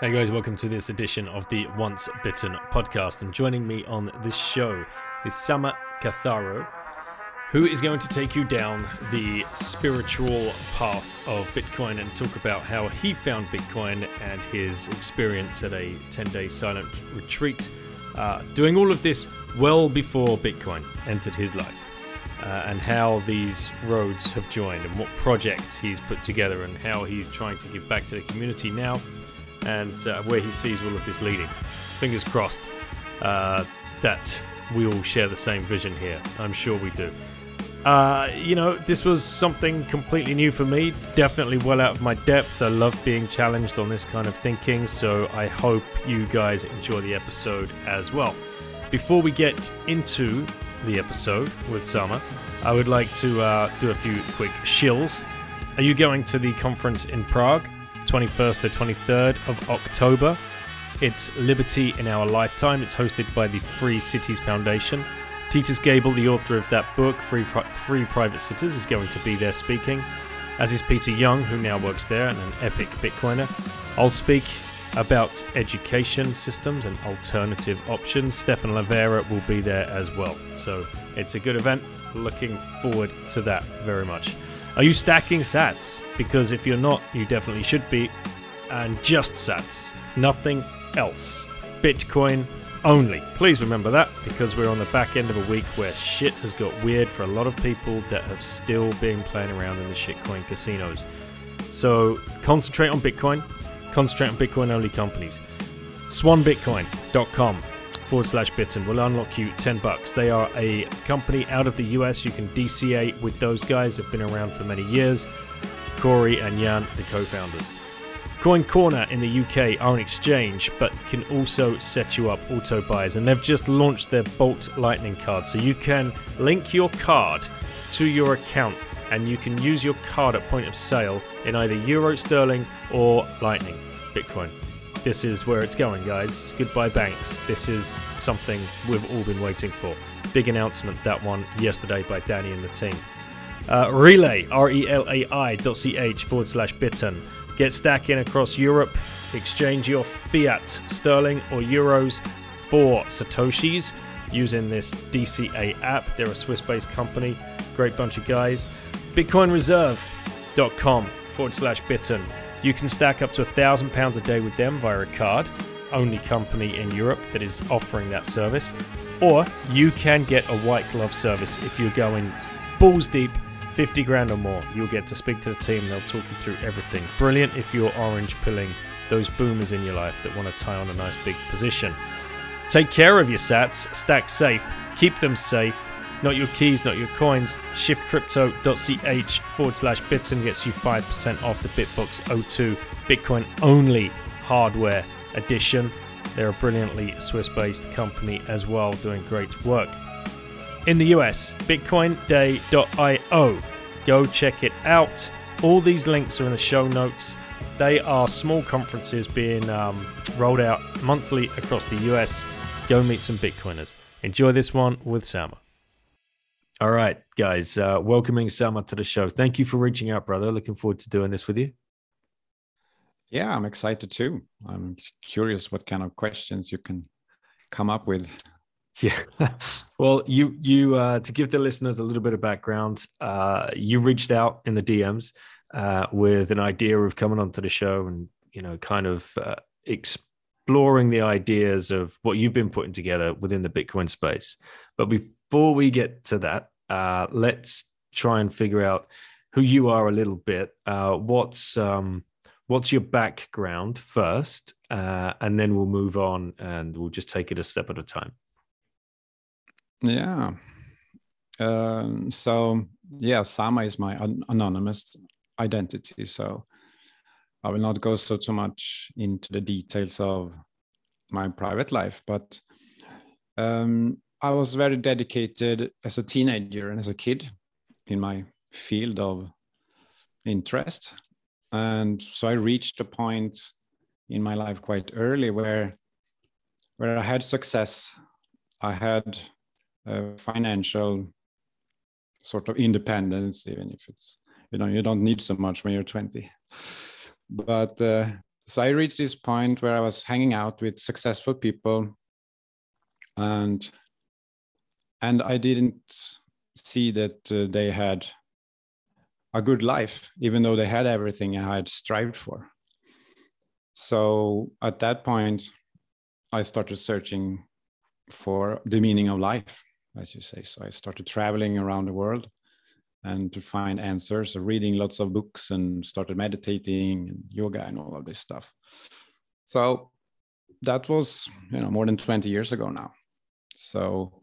Hey guys, welcome to this edition of the Once Bitten podcast. And joining me on this show is Sama Catharo, who is going to take you down the spiritual path of Bitcoin and talk about how he found Bitcoin and his experience at a 10 day silent retreat. Uh, doing all of this well before Bitcoin entered his life. Uh, and how these roads have joined, and what projects he's put together, and how he's trying to give back to the community now and uh, where he sees all of this leading. Fingers crossed uh, that we all share the same vision here. I'm sure we do. Uh, you know, this was something completely new for me, definitely well out of my depth. I love being challenged on this kind of thinking, so I hope you guys enjoy the episode as well. Before we get into the episode with Sama, I would like to uh, do a few quick shills. Are you going to the conference in Prague? 21st to 23rd of October. It's Liberty in Our Lifetime. It's hosted by the Free Cities Foundation. Titus Gebel, the author of that book, Free, Free Private Cities, is going to be there speaking, as is Peter Young, who now works there and an epic Bitcoiner. I'll speak about education systems and alternative options. Stephan Livera will be there as well. So it's a good event. Looking forward to that very much. Are you stacking sats? Because if you're not, you definitely should be. And just sats, nothing else. Bitcoin only. Please remember that because we're on the back end of a week where shit has got weird for a lot of people that have still been playing around in the shitcoin casinos. So concentrate on Bitcoin, concentrate on Bitcoin only companies. SwanBitcoin.com forward slash bitten will unlock you 10 bucks. They are a company out of the US. You can DCA with those guys. They've been around for many years. Cory and Yan, the co founders. Coin Corner in the UK are an exchange, but can also set you up auto buys. And they've just launched their Bolt Lightning card. So you can link your card to your account and you can use your card at point of sale in either Euro, Sterling, or Lightning, Bitcoin this is where it's going, guys. Goodbye, banks. This is something we've all been waiting for. Big announcement, that one, yesterday by Danny and the team. Uh, Relai, R E L A I dot C H forward slash bitten. Get stacking across Europe. Exchange your fiat, sterling, or euros for Satoshis using this DCA app. They're a Swiss based company. Great bunch of guys. BitcoinReserve.com forward slash bitten. You can stack up to a thousand pounds a day with them via a card, only company in Europe that is offering that service. Or you can get a white glove service if you're going balls deep, 50 grand or more. You'll get to speak to the team, they'll talk you through everything. Brilliant if you're orange pilling those boomers in your life that want to tie on a nice big position. Take care of your sats, stack safe, keep them safe, not your keys, not your coins. Shiftcrypto.ch forward slash bitten gets you 5% off the BitBox02 Bitcoin only hardware edition. They're a brilliantly Swiss based company as well, doing great work. In the US, bitcoinday.io. Go check it out. All these links are in the show notes. They are small conferences being um, rolled out monthly across the US. Go meet some Bitcoiners. Enjoy this one with Sama. All right, guys, uh, welcoming Sama to the show. Thank you for reaching out, brother. Looking forward to doing this with you. Yeah, I'm excited too. I'm curious what kind of questions you can come up with. Yeah. well, you you uh, to give the listeners a little bit of background, uh, you reached out in the DMs uh, with an idea of coming onto the show and you know kind of uh, exploring the ideas of what you've been putting together within the Bitcoin space. But before we get to that, uh, let's try and figure out who you are a little bit. Uh, what's um, what's your background first, and then we'll move on and we'll just take it a step at a time. Yeah. Um, so yeah, Sama is my an- anonymous identity. So I will not go so too much into the details of my private life. But um, I was very dedicated as a teenager and as a kid in my field of interest. And so I reached a point in my life quite early where where I had success. I had financial sort of independence, even if it's you know you don't need so much when you're 20. But uh, so I reached this point where I was hanging out with successful people, and and I didn't see that uh, they had a good life, even though they had everything I had strived for. So at that point, I started searching for the meaning of life, as you say. So I started traveling around the world and to find answers, reading lots of books and started meditating and yoga and all of this stuff. So that was, you know, more than 20 years ago now. So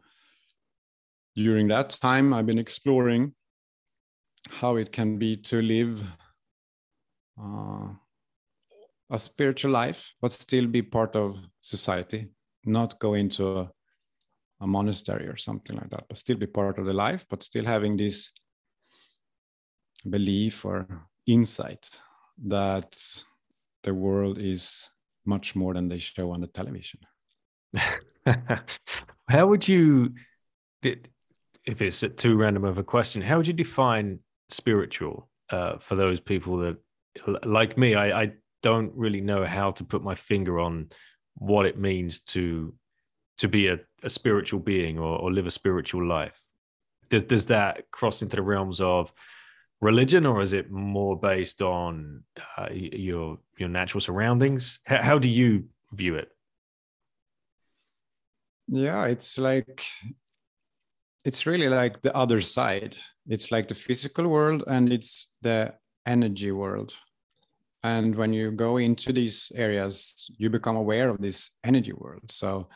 during that time, I've been exploring how it can be to live uh, a spiritual life, but still be part of society, not go into a, a monastery or something like that, but still be part of the life, but still having this belief or insight that the world is much more than they show on the television. how would you, if it's too random of a question, how would you define spiritual uh, for those people that, like me, I, I don't really know how to put my finger on what it means to to be a, a spiritual being or, or live a spiritual life. Does, does that cross into the realms of religion, or is it more based on uh, your your natural surroundings? How, how do you view it? Yeah, it's like it's really like the other side. It's like the physical world and it's the energy world. And when you go into these areas, you become aware of this energy world. So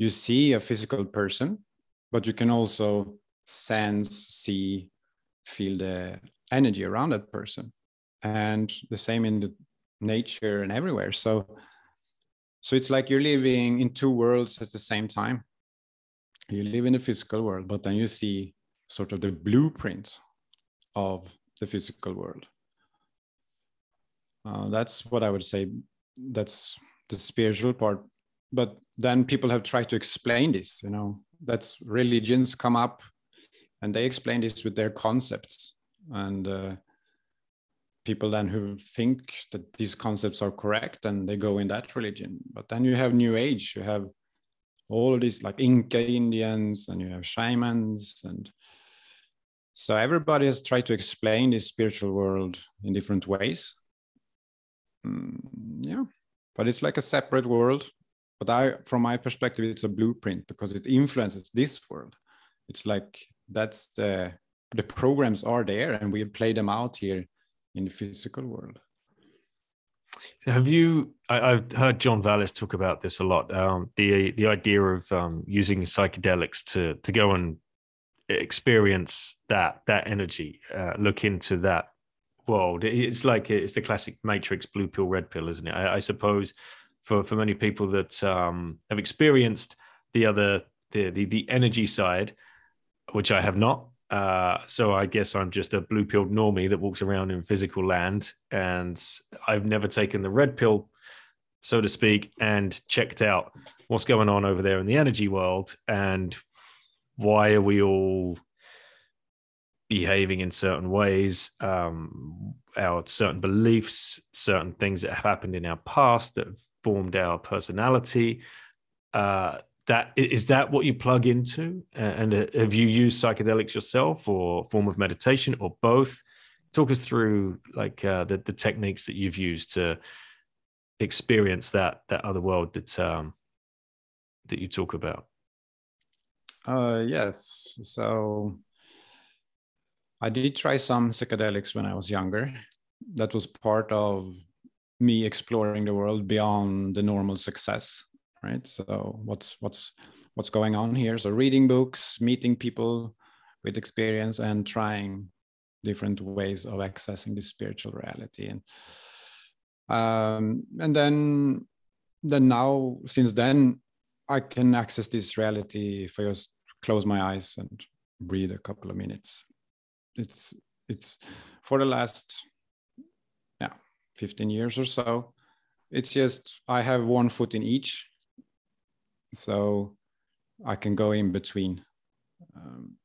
you see a physical person, but you can also sense, see, feel the energy around that person. And the same in the nature and everywhere. So so it's like you're living in two worlds at the same time. You live in the physical world but then you see sort of the blueprint of the physical world. Uh, that's what i would say. That's the spiritual part. But then people have tried to explain this you know. That's religions come up and they explain this with their concepts. And uh, people then who think that these concepts are correct and they go in that religion. But then you have new age you have all these like inca indians and you have shamans. And so everybody has tried to explain this spiritual world in different ways. Mm, yeah but it's like a separate world but i from my perspective it's a blueprint because it influences this world. It's like that's the the programs are there and we play them out here in the physical world. Have you I, have heard john vallis talk about this a lot um, the the idea of um, using psychedelics to to go and experience that that energy uh, look into that world. It's like it's the classic matrix blue pill red pill isn't it? I, I suppose for for many people that um, have experienced the other the, the the energy side which i have not. Uh, so I guess I'm just a blue pilled normie that walks around in physical land, and I've never taken the red pill, so to speak, and checked out what's going on over there in the energy world and why are we all behaving in certain ways, um, our certain beliefs, certain things that have happened in our past that formed our personality. Uh, that is that what you plug into? And uh, have you used psychedelics yourself or form of meditation or both? Talk us through like uh, the, the techniques that you've used to experience that that other world that um that you talk about. Uh yes. So i did try some psychedelics when i was younger. That was part of me exploring the world beyond the normal success right? So what's what's what's going on here? So reading books meeting people with experience and trying different ways of accessing the spiritual reality. And um, and then then now since then I can access this reality if I just close my eyes and breathe a couple of minutes. It's it's for the last 15 years or so. It's just I have one foot in each, so I can go in between um,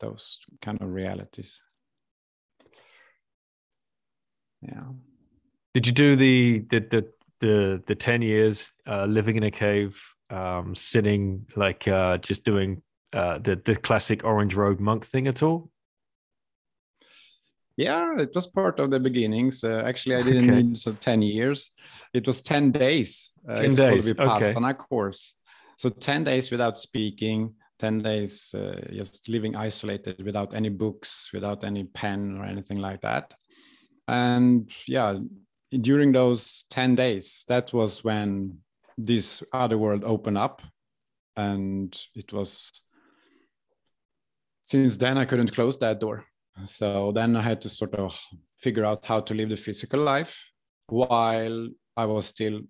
those kind of realities. Yeah. Did you do the the the the, the ten years uh, living in a cave, um, sitting like uh, just doing uh, the the classic orange robe monk thing at all? Yeah, it was part of the beginnings. Uh, actually, I didn't okay. need so ten years. It was ten days. Uh, ten days. Vipassana okay. course. So ten days without speaking, ten days uh, just living isolated without any books, without any pen or anything like that. And yeah, during those ten days, that was when this other world opened up, and it was since then I couldn't close that door. So then I had to sort of figure out how to live the physical life while I was still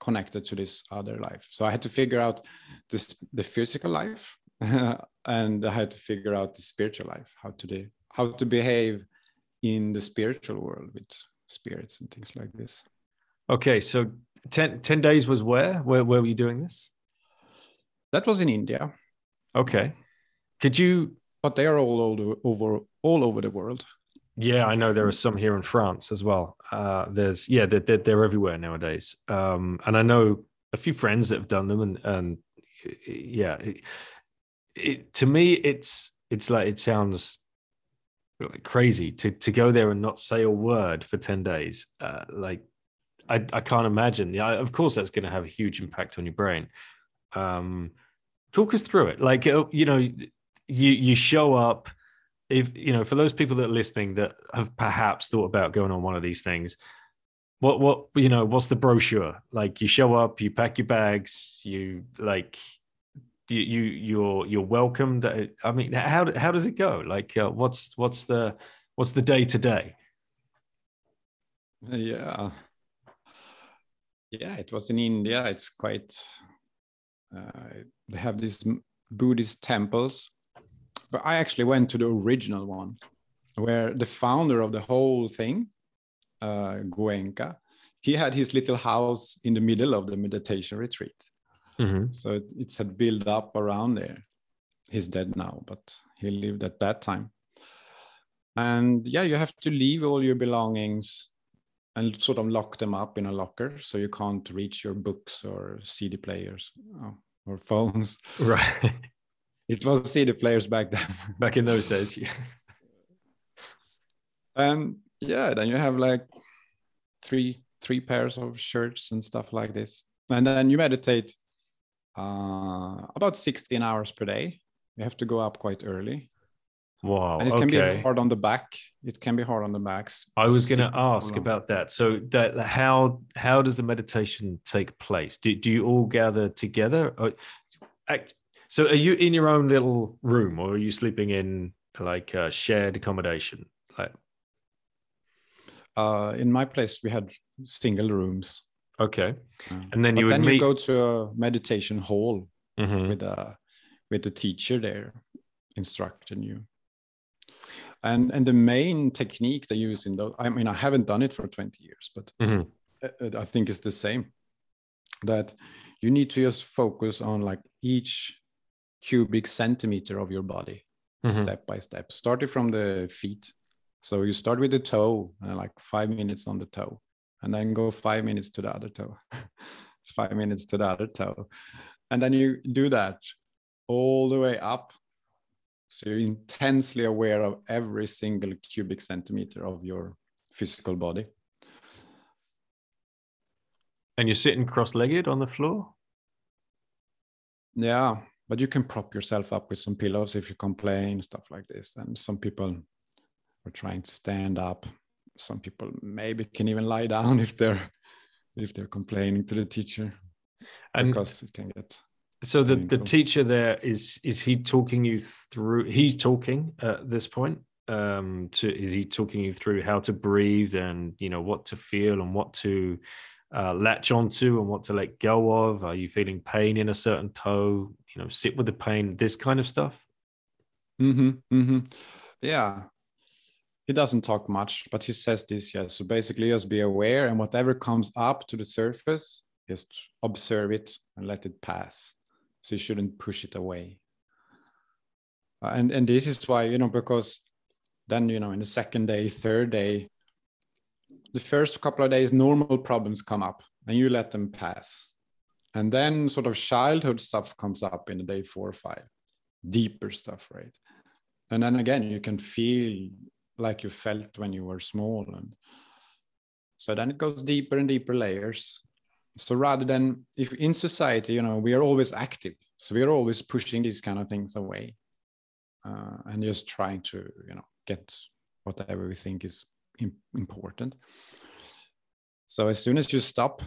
connected to this other life. So I had to figure out this the physical life and I had to figure out the spiritual life, how to do how to behave in the spiritual world with spirits and things like this. Okay, so 10, 10 days was where? Where where were you doing this? That was in India. Okay. Could you but they are all over, over all over the world. Yeah, I know there are some here in France as well. Uh, there's yeah, they're, they're, they're everywhere nowadays. Um, and I know a few friends that have done them, and and yeah, it, it, to me it's it's like it sounds like crazy to to go there and not say a word for ten days. Uh, like I I can't imagine. Yeah, of course that's going to have a huge impact on your brain. Um, talk us through it. Like uh, you know you you show up if you know for those people that are listening that have perhaps thought about going on one of these things what what you know what's the brochure? Like you show up you pack your bags you like you, you you're you're welcomed. I mean how how does it go? Like uh, what's what's the what's the day to day? Yeah. Yeah it was in india. It's quite uh, they have these buddhist temples but I actually went to the original one, where the founder of the whole thing, uh, Goenka, he had his little house in the middle of the meditation retreat. Mm-hmm. So it, it's had built up around there. He's dead now, but he lived at that time. And yeah, you have to leave all your belongings and sort of lock them up in a locker so you can't reach your books or CD players oh, or phones. Right. It was CD players back then. back in those days, yeah. And yeah, then you have like three three pairs of shirts and stuff like this, and then you meditate uh, about 16 hours per day. You have to go up quite early. Wow. And it can okay. be hard on the back. It can be hard on the backs. I was going to ask about that. So that how how does the meditation take place? Do, do you all gather together? Or, act, so are you in your own little room or are you sleeping in like a shared accommodation? Like uh, in my place we had single rooms. Okay. Uh, and then you would then meet... you go to a meditation hall mm-hmm. with a with the teacher there instructing you. And and the main technique they use in those I mean I haven't done it for 20 years, but mm-hmm. I, I think it's the same. That you need to just focus on like each cubic centimeter of your body mm-hmm. step by step. Starting from the feet. So you start with the toe uh, like five minutes on the toe and then go five minutes to the other toe. Five minutes to the other toe. And then you do that all the way up. So you're intensely aware of every single cubic centimeter of your physical body. And you're sitting cross-legged on the floor? Yeah but you can prop yourself up with some pillows if you complain stuff like this. And some people are trying to stand up. Some people maybe can even lie down if they're if they're complaining to the teacher and because it can get so the, the teacher there is is he talking you through he's talking at this point um to is he talking you through how to breathe and you know what to feel and what to uh, latch onto and what to let go of? Are you feeling pain in a certain toe? You know, sit with the pain, this kind of stuff. Mm-hmm, mm-hmm. Yeah. He doesn't talk much, but he says this, yeah. So basically just be aware and whatever comes up to the surface, just observe it and let it pass. So you shouldn't push it away. Uh, and and this is why, you know, because then, you know, in the second day, third day, the first couple of days, normal problems come up and you let them pass. And then sort of childhood stuff comes up in the day four or five, deeper stuff, right? And then again, you can feel like you felt when you were small. And so then it goes deeper and deeper layers. So rather than if in society, you know, we are always active. So we are always pushing these kind of things away uh, and just trying to, you know, get whatever we think is important. So as soon as you stop,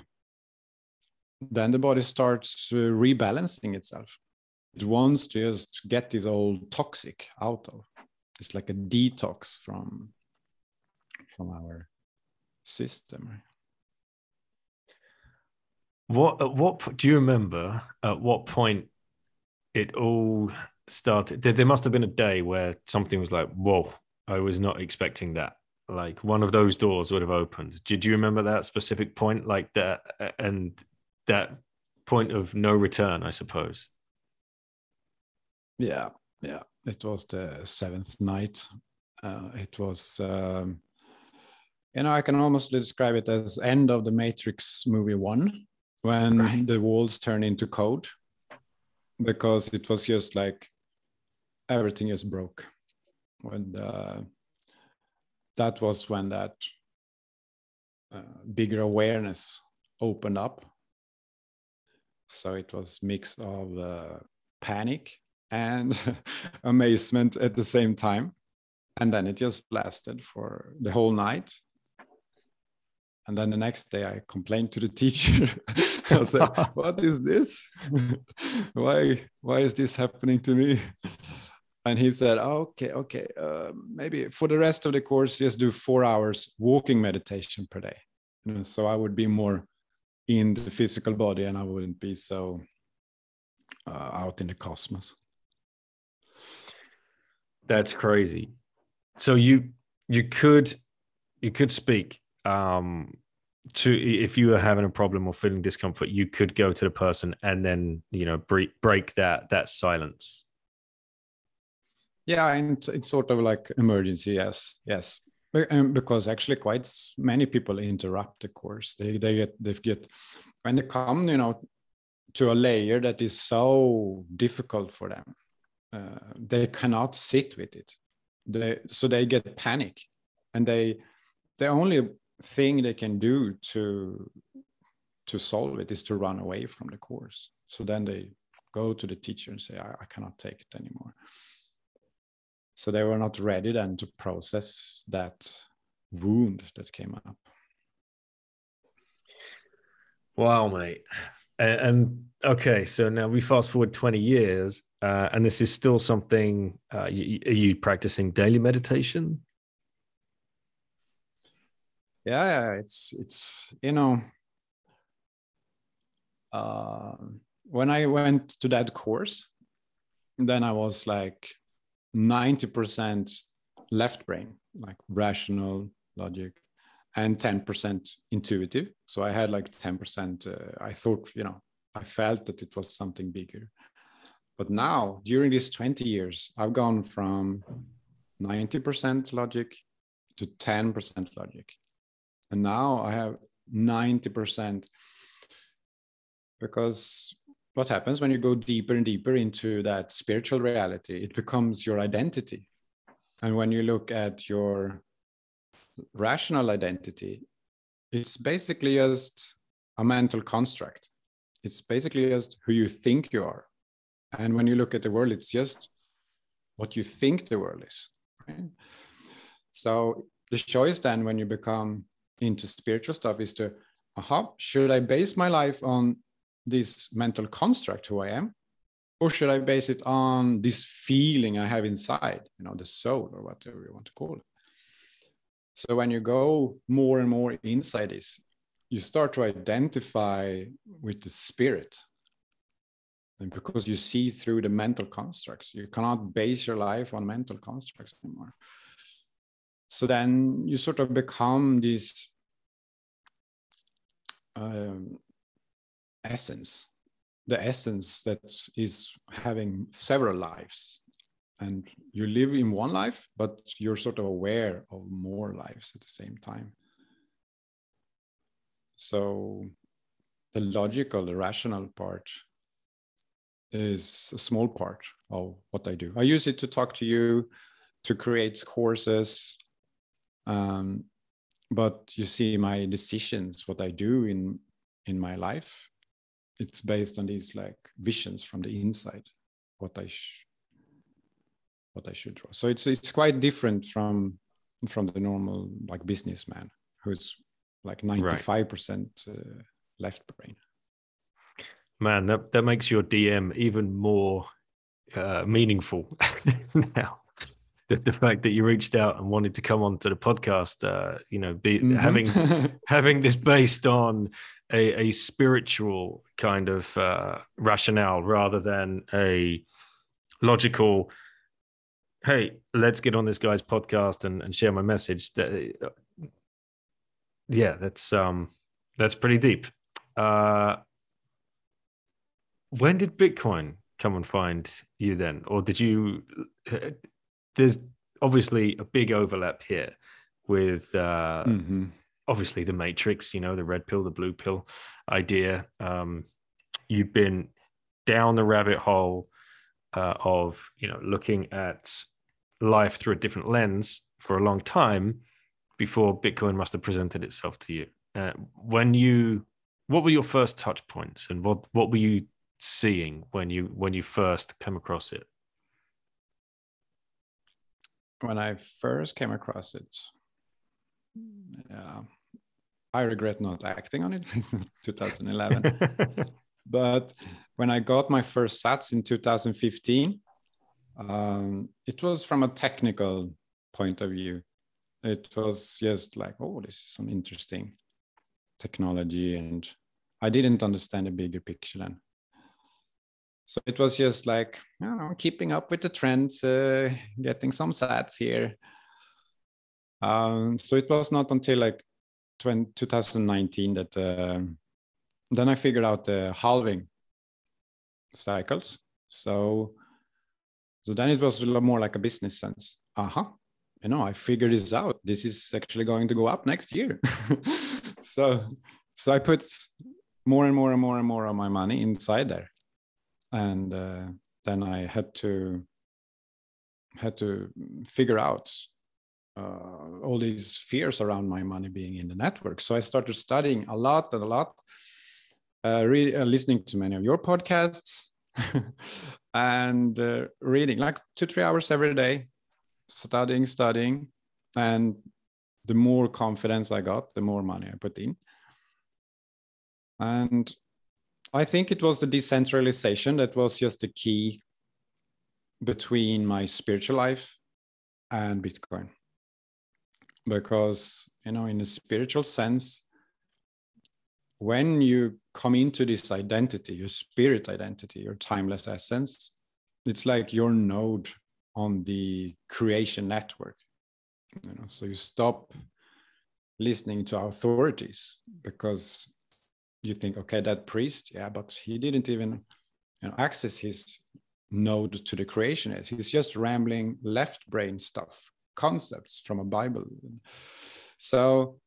then the body starts uh, rebalancing itself. It wants to just get this old toxic out of. It's like a detox from from our system. What at what do you remember? At what point it all started? There must have been a day where something was like, "Whoa!" I was not expecting that like one of those doors would have opened. Did you remember that specific point, like that, and that point of no return? I suppose. Yeah, yeah. It was the seventh night. Uh, it was, um, you know, I can almost describe it as end of the Matrix movie one, when right. the walls turn into code, because it was just like everything is broke. When uh, that was when that uh, bigger awareness opened up. So it was mix of uh, panic and amazement at the same time. And then it just lasted for the whole night. And then the next day i complained to the teacher. I said what is this? Why why is this happening to me and he said oh, okay okay uh, maybe for the rest of the course just do four hours walking meditation per day. So i would be more in the physical body and i wouldn't be so uh, out in the cosmos. That's crazy. So you you could you could speak um to if you were having a problem or feeling discomfort you could go to the person and then you know break break that that silence yeah, and it's sort of like emergency. Yes, yes, because actually quite many people interrupt the course. They they get they get when they come, you know, to a layer that is so difficult for them. Uh, they cannot sit with it. They so they get panic, and they the only thing they can do to to solve it is to run away from the course. So then they go to the teacher and say, I, I cannot take it anymore so they were not ready then to process that wound that came up. Wow mate. And, and okay so now we fast forward 20 years uh, and this is still something uh, you, are you practicing daily meditation? Yeah it's it's you know uh, when i went to that course then i was like 90% left brain, like rational logic, and 10% intuitive. So I had like 10%, uh, I thought, you know, I felt that it was something bigger. But now, during these 20 years, I've gone from 90% logic to 10% logic. And now I have 90% because what happens when you go deeper and deeper into that spiritual reality? It becomes your identity. And when you look at your rational identity it's basically just a mental construct. It's basically just who you think you are. And when you look at the world it's just what you think the world is right? So the choice then when you become into spiritual stuff is to aha should i base my life on this mental construct who I am? Or should I base it on this feeling I have inside, you know, the soul or whatever you want to call it? So when you go more and more inside this, you start to identify with the spirit and because you see through the mental constructs you cannot base your life on mental constructs anymore so then you sort of become this um, essence the essence that is having several lives. And you live in one life but you're sort of aware of more lives at the same time. So the logical the rational part is a small part of what i do. I use it to talk to you to create courses um, but you see my decisions what i do in in my life it's based on these like visions from the inside what i sh- what i should draw. So it's it's quite different from from the normal like businessman who's like 95% uh, left brain. Man that, that makes your dm even more uh, meaningful now the, the fact that you reached out and wanted to come on to the podcast, uh, you know, be mm-hmm. having having this based on a, a spiritual kind of uh, rationale rather than a logical. Hey, let's get on this guy's podcast and, and share my message. That, yeah, that's um, that's pretty deep. Uh, when did Bitcoin come and find you then, or did you? There's obviously a big overlap here with uh, mm-hmm. obviously the matrix you know the red pill the blue pill idea. Um, you've been down the rabbit hole uh, of you know looking at life through a different lens for a long time before bitcoin must have presented itself to you. Uh, when you what were your first touch points and what what were you seeing when you when you first came across it when I first came across it, yeah, I regret not acting on it. 2011. but when I got my first sats in 2015, um, it was from a technical point of view. It was just like, oh, this is some interesting technology, and I didn't understand the bigger picture then so it was just like don't know, keeping up with the trends, uh, getting some sats here. Um, so it was not until like 20, 2019 that uh, then I figured out the halving cycles. So so then it was more like a business sense. Uh huh. You know, I figured this out. This is actually going to go up next year. so so I put more and more and more and more of my money inside there and uh, then I had to had to figure out uh, all these fears around my money being in the network. So I started studying a lot and a lot, uh, re- uh, listening to many of your podcasts, and uh, reading like two three hours every day, studying, studying, and the more confidence I got, the more money I put in. And I think it was the decentralization that was just the key between my spiritual life and Bitcoin. Because, you know, in a spiritual sense, when you come into this identity, your spirit identity, your timeless essence, it's like your node on the creation network. You know, so you stop listening to authorities because you think, okay, that priest, yeah, but he didn't even you know, access his node to the creationist. He's just rambling left brain stuff, concepts from a Bible. So,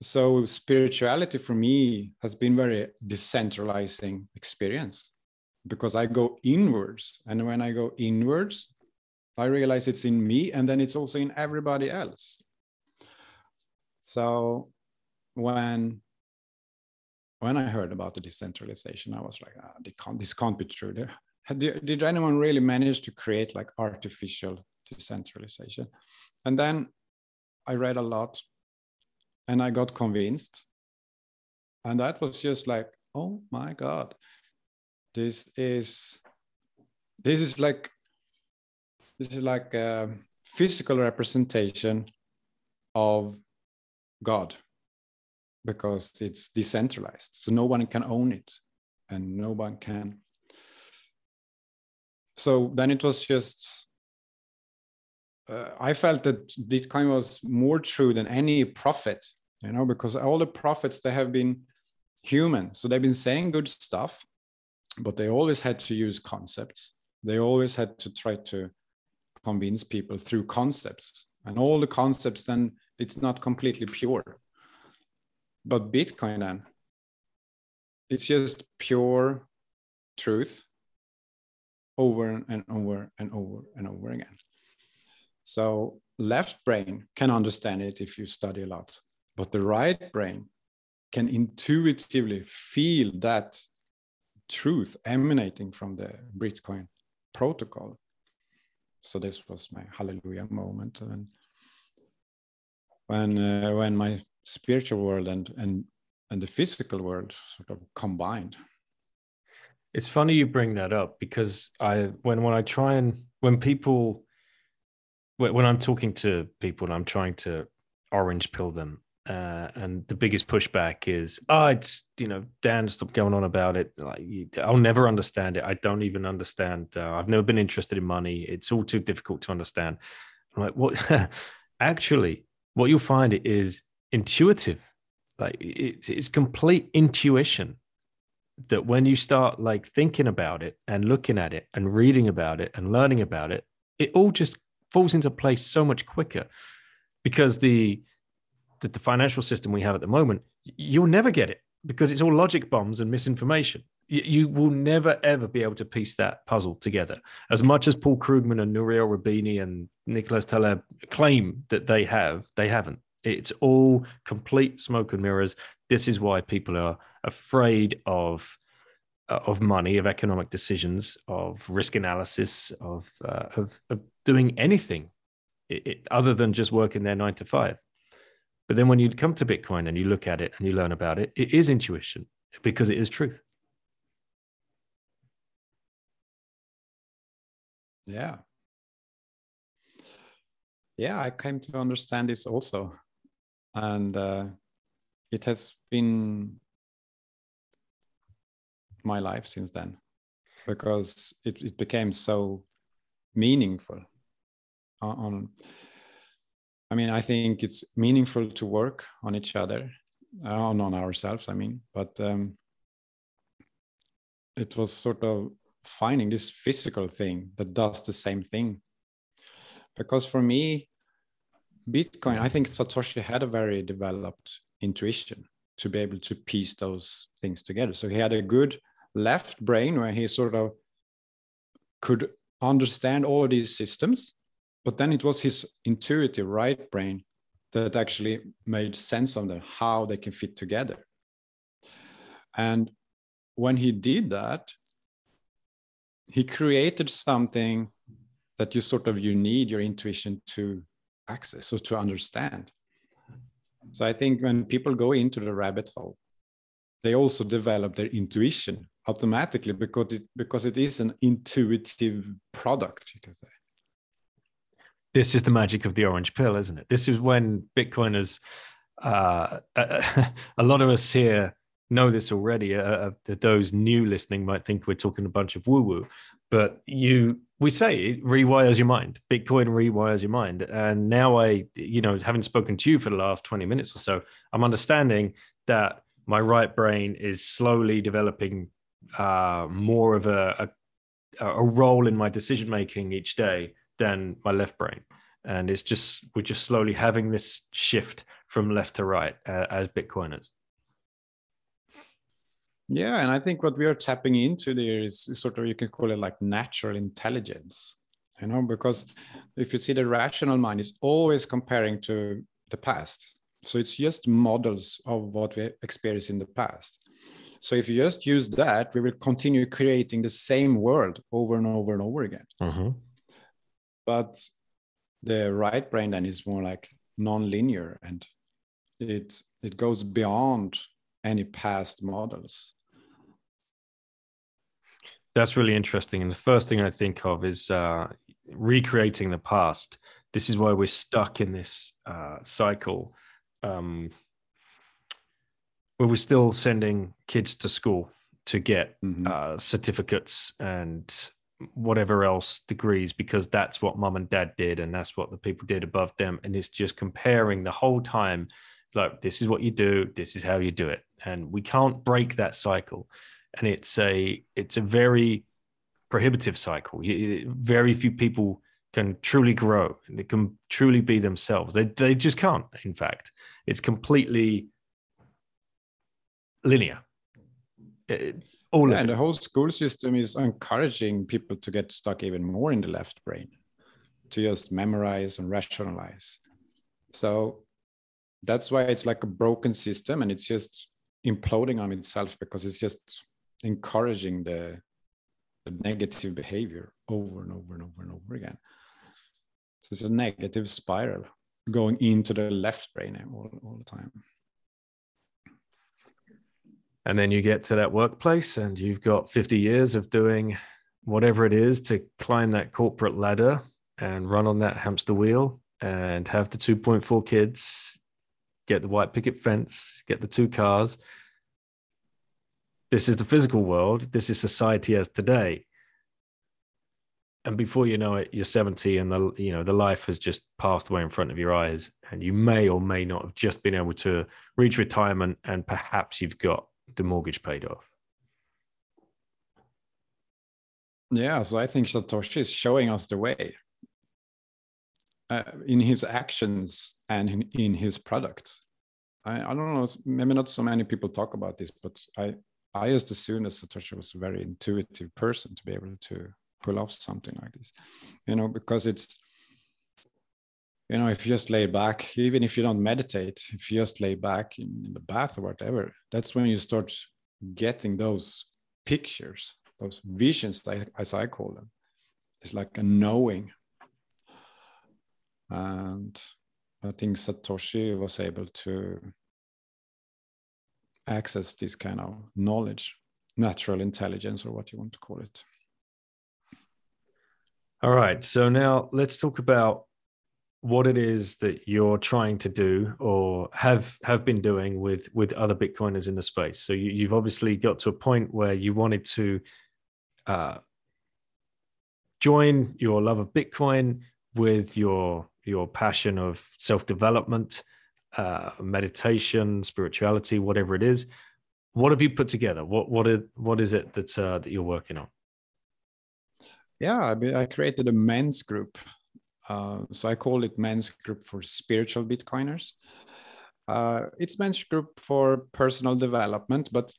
so spirituality for me has been very decentralizing experience because I go inwards, and when I go inwards, I realize it's in me, and then it's also in everybody else. So, when when I heard about the decentralization, I was like, ah, can't, this can't be true. Did, did anyone really manage to create like artificial decentralization? And then I read a lot and I got convinced. And that was just like, oh my God, this is this is like this is like a physical representation of God because it's decentralized. So no one can own it and no one can. So then it was just, uh, I felt that Bitcoin was more true than any prophet, you know, because all the prophets, they have been human. So they've been saying good stuff, but they always had to use concepts. They always had to try to convince people through concepts. And all the concepts, then it's not completely pure. But Bitcoin, then, it's just pure truth over and over and over and over again. So, left brain can understand it if you study a lot, but the right brain can intuitively feel that truth emanating from the Bitcoin protocol. So this was my hallelujah moment when when uh, when my spiritual world and and and the physical world sort of combined. It's funny you bring that up because I when when I try and when people when I'm talking to people and I'm trying to orange pill them uh, and the biggest pushback is, oh, it's you know, Dan, stop going on about it. Like, I'll never understand it. I don't even understand. Uh, I've never been interested in money. It's all too difficult to understand. I'm like, what? Actually, what you'll find is intuitive. Like it, it's complete intuition that when you start like thinking about it and looking at it and reading about it and learning about it, it all just falls into place so much quicker because the the, the financial system we have at the moment, you'll never get it because it's all logic bombs and misinformation. You, will never ever be able to piece that puzzle together. As much as Paul Krugman and Nouriel Roubini and Nicholas Taleb claim that they have, they haven't. It's all complete smoke and mirrors. This is why people are afraid of uh, of money, of economic decisions, of risk analysis, of uh, of, of, doing anything it, it, other than just working their nine to five. But then when you come to Bitcoin and you look at it and you learn about it, it is intuition because it is truth. Yeah. Yeah, I came to understand this also. And uh, it has been my life since then because it, it became so meaningful on, I mean, I think it's meaningful to work on each other, uh, on, on ourselves, I mean, but um, it was sort of finding this physical thing that does the same thing. Because for me, Bitcoin, I think Satoshi had a very developed intuition to be able to piece those things together. So he had a good left brain where he sort of could understand all these systems but then it was his intuitive right brain that actually made sense of them, how they can fit together. And when he did that, he created something that you sort of you need your intuition to access or to understand. So I think when people go into the rabbit hole, they also develop their intuition automatically because it because it is an intuitive product, you can say this is the magic of the orange pill, isn't it? This is when Bitcoiners, uh, a lot of us here know this already. Uh, uh those new listening might think we're talking a bunch of woo woo, but you, we say it rewires your mind. Bitcoin rewires your mind. And now I, you know, having spoken to you for the last 20 minutes or so, I'm understanding that my right brain is slowly developing uh, more of a, a, a role in my decision making each day than my left brain and it's just we're just slowly having this shift from left to right uh, as bitcoiners yeah and i think what we are tapping into there is, is, sort of you can call it like natural intelligence you know because if you see the rational mind is always comparing to the past. So it's just models of what we experienced in the past. So if you just use that we will continue creating the same world over and over and over again. Mm-hmm. But the right brain then is more like non-linear and it it goes beyond any past models. That's really interesting. And the first thing I think of is uh, recreating the past. This is why we're stuck in this uh, cycle. Um, where we're still sending kids to school to get Mhm. uh, certificates and whatever else degrees because that's what mum and dad did and that's what the people did above them and it's just comparing the whole time like this is what you do this is how you do it and we can't break that cycle. And it's a it's a very prohibitive cycle. Very few people can truly grow. They can truly be themselves. They, they just can't in fact. It's completely linear. It- all Yeah, and it. the whole school system is encouraging people to get stuck even more in the left brain, to just memorize and rationalize. So that's why it's like a broken system and it's just imploding on itself because it's just encouraging the, the negative behavior over and over and over and over again. So it's a negative spiral going into the left brain all, all the time. And then you get to that workplace and you've got 50 years of doing whatever it is to climb that corporate ladder and run on that hamster wheel and have the 2.4 kids, get the white picket fence, get the two cars. This is the physical world. This is society as today. And before you know it, you're 70 and the you know the life has just passed away in front of your eyes. And you may or may not have just been able to reach retirement and perhaps you've got the mortgage paid off. Yeah, so I think Satoshi is showing us the way uh, in his actions and in, in his product. I, I don't know, maybe not so many people talk about this, but I, I just assumed that Satoshi was a very intuitive person to be able to pull off something like this, you know, because it's, you know, if you just lay back, even if you don't meditate, if you just lay back in, in the bath or whatever, that's when you start getting those pictures those visions as i call them it's like a knowing and i think satoshi was able to access this kind of knowledge natural intelligence or what you want to call it All right. So now let's talk about what it is that you're trying to do or have have been doing with with other bitcoiners in the space so you, you've obviously got to a point where you wanted to uh, join your love of bitcoin with your your passion of self-development uh, meditation spirituality whatever it is what have you put together? What what is what is it that uh, that you're working on? Yeah i, mean, I created a men's group. Uh, so I call it men's group for spiritual Bitcoiners. Uh, it's men's group for personal development, but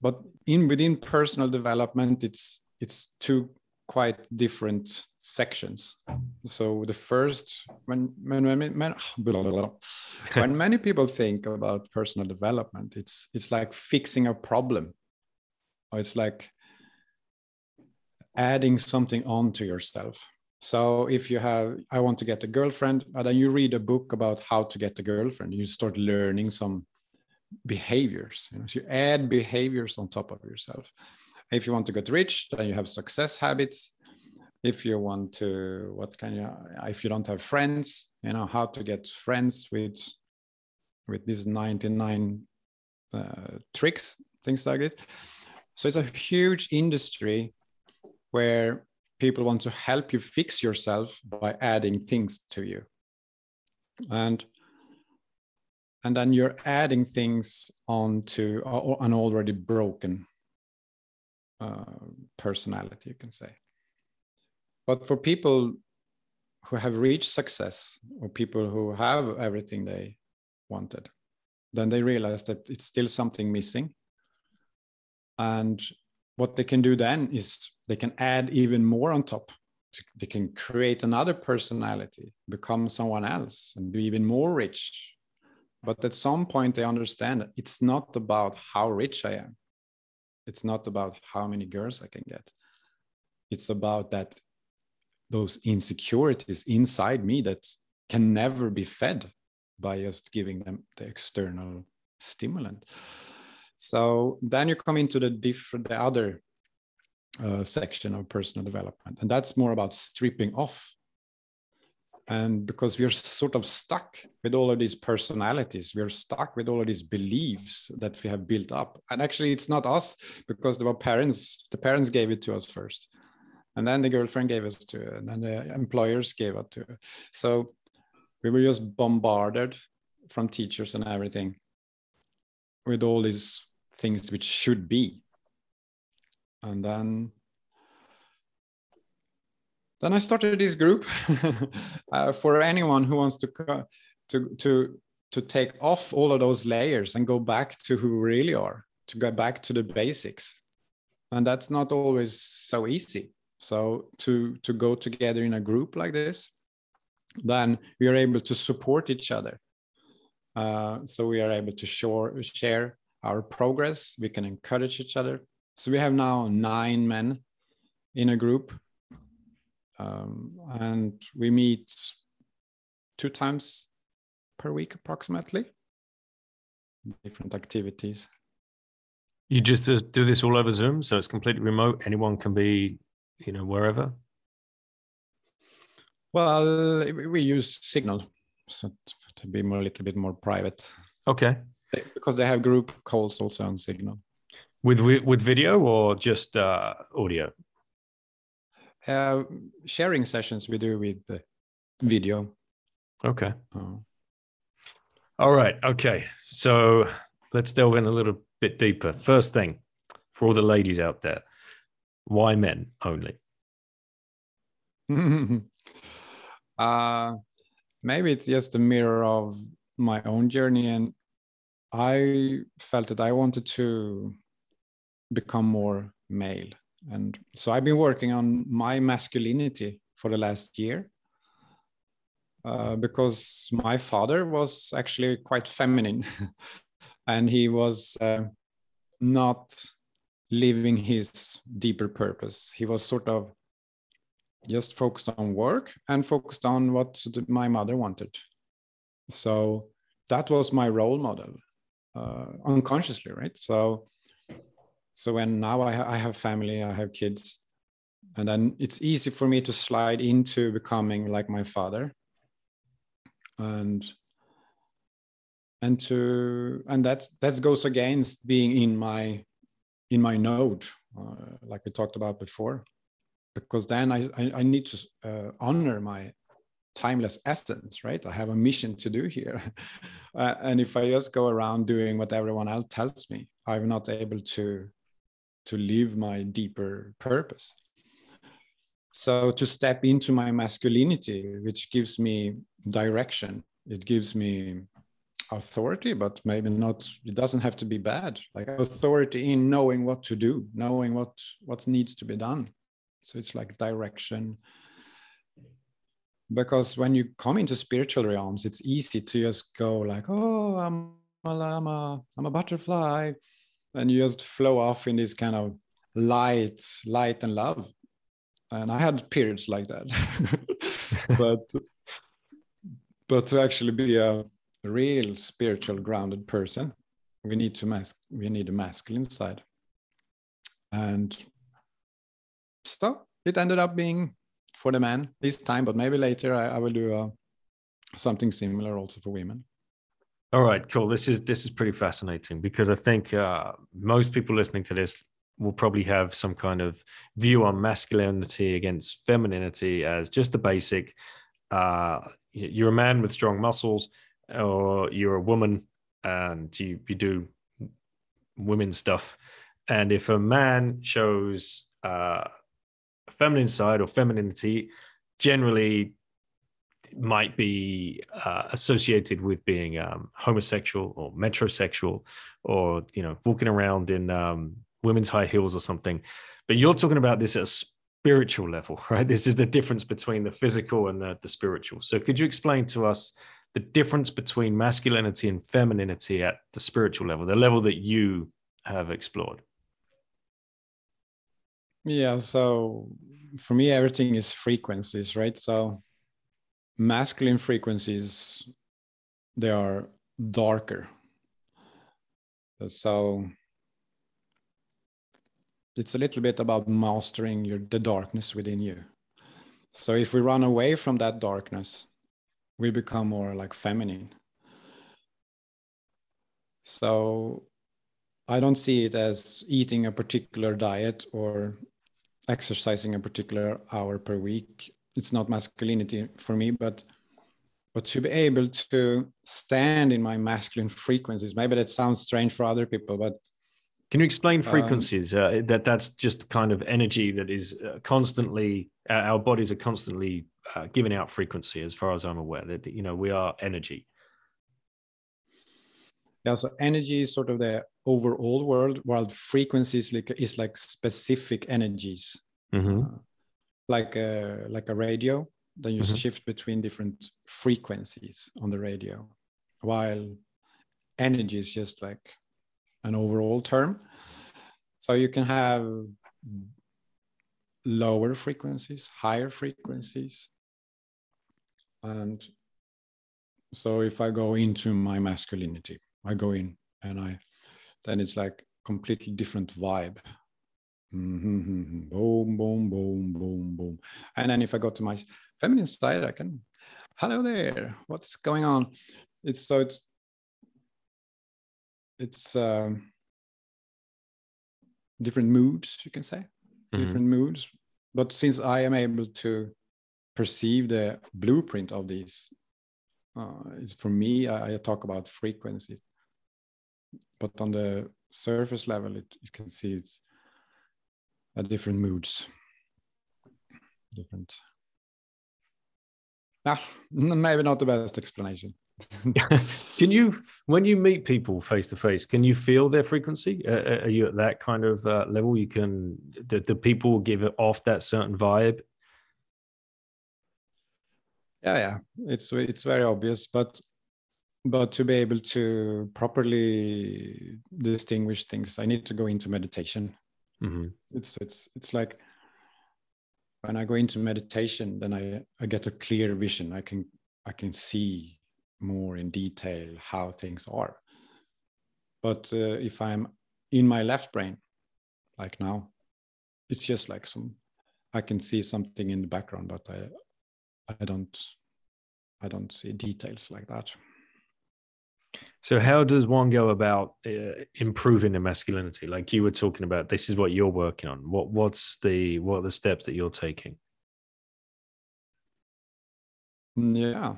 but in within personal development, it's it's two quite different sections. So the first, when when when, when, when many people think about personal development, it's it's like fixing a problem, or it's like adding something onto yourself so if you have, I want to get a girlfriend, and then you read a book about how to get a girlfriend, you start learning some behaviors. You know, so you add behaviors on top of yourself. If you want to get rich, then you have success habits. If you want to, what can you? If you don't have friends, you know how to get friends with with these 99 uh, tricks, things like it. So it's a huge industry where people want to help you fix yourself by adding things to you and and then you're adding things onto an already broken uh, personality you can say. But for people who have reached success or people who have everything they wanted then they realize that it's still something missing. And what they can do then is they can add even more on top. They can create another personality become someone else and be even more rich. But at some point they understand it's not about how rich i am it's not about how many girls i can get. It's about that those insecurities inside me that can never be fed by just giving them the external stimulant. So then you come into the different the other uh, section of personal development and that's more about stripping off and because we're sort of stuck with all of these personalities we're stuck with all of these beliefs that we have built up. And actually it's not us because the parents the parents gave it to us first and then the girlfriend gave us to and then the employers gave it to. So we were just bombarded from teachers and everything with all these things which should be. And then then I started this group uh, for anyone who wants to to to to take off all of those layers and go back to who we really are, to go back to the basics, and that's not always so easy. So to to go together in a group like this, then we are able to support each other. Uh, so we are able to share share our progress. We can encourage each other. So we have now nine men in a group um, and we meet two times per week approximately. Different activities. You just uh, do this all over zoom so it's completely remote. Anyone can be you know wherever? Well we use signal so to be more a little bit more private. Okay. Because they have group calls also on signal. With with video or just uh, audio uh, sharing sessions we do with the video. Okay. Oh. All right. Okay. So let's delve in a little bit deeper. First thing, for all the ladies out there, why men only? uh, maybe it's just a mirror of my own journey, and I felt that I wanted to become more male and so I've been working on my masculinity for the last year uh, because my father was actually quite feminine and he was uh, not living his deeper purpose. He was sort of just focused on work and focused on what my mother wanted. So that was my role model uh, unconsciously, right? So so when now I, ha- I have family i have kids and then it's easy for me to slide into becoming like my father and and to and that that goes against being in my in my node uh, like we talked about before because then i i, I need to uh, honor my timeless essence right? I have a mission to do here. Uh, and if i just go around doing what everyone else tells me i'm not able to to live my deeper purpose. So to step into my masculinity which gives me direction it gives me authority but maybe not it doesn't have to be bad like authority in knowing what to do knowing what what needs to be done. So it's like direction. Because when you come into spiritual realms it's easy to just go like oh i'm a, I'm a, I'm a butterfly and you just flow off in this kind of light light and love. And i had periods like that. But but to actually be a real spiritual grounded person we need to mask we need a masculine side. And so it ended up being for the man this time but maybe later i, I will do uh, something similar also for women all right, cool. This is this is pretty fascinating because I think uh, most people listening to this will probably have some kind of view on masculinity against femininity as just the basic. Uh, you're a man with strong muscles, or you're a woman and you you do women stuff. And if a man shows uh, a feminine side or femininity, generally might be uh, associated with being um, homosexual or metrosexual or you know walking around in um, women's high heels or something. But you're talking about this at a spiritual level right? This is the difference between the physical and the, the spiritual. So could you explain to us the difference between masculinity and femininity at the spiritual level the level that you have explored? Yeah so for me everything is frequencies right? So masculine frequencies they are darker so it's a little bit about mastering your the darkness within you so if we run away from that darkness we become more like feminine. So I don't see it as eating a particular diet or exercising a particular hour per week. It's not masculinity for me, but but to be able to stand in my masculine frequencies. Maybe that sounds strange for other people, but can you explain um, frequencies? Um, uh, that that's just kind of energy that is uh, constantly. Uh, our bodies are constantly uh, giving out frequency, as far as I'm aware. That you know we are energy. Yeah, so energy is sort of the overall world, while frequencies like is like specific energies, mm-hmm. Like a like a radio. Then you mm-hmm. shift between different frequencies on the radio, while energy is just like an overall term. So you can have lower frequencies, higher frequencies, and so if I go into my masculinity I go in and I then it's like completely different vibe. Mm-hmm. Boom, boom, boom, boom, boom. And then if I go to my feminine side, I can, hello there, what's going on? It's so it's it's um, different moods, you can say, mm-hmm. different moods. But since I am able to perceive the blueprint of these, uh, it's for me, I, I talk about frequencies but on the surface level, it, you can see it's at different moods, different. Ah, maybe not the best explanation. can you, when you meet people face to face, can you feel their frequency? Uh, are you at that kind of uh, level? You can, the, the people give it off that certain vibe. Yeah, yeah, it's it's very obvious, but but to be able to properly distinguish things i need to go into meditation mm-hmm. it's it's it's like when i go into meditation then i i get a clear vision. I can i can see more in detail how things are. But uh, if i'm in my left brain like now it's just like some i can see something in the background but i i don't i don't see details like that so, how does one go about uh, improving the masculinity? Like you were talking about, this is what you're working on. What what's the what are the steps that you're taking? Yeah,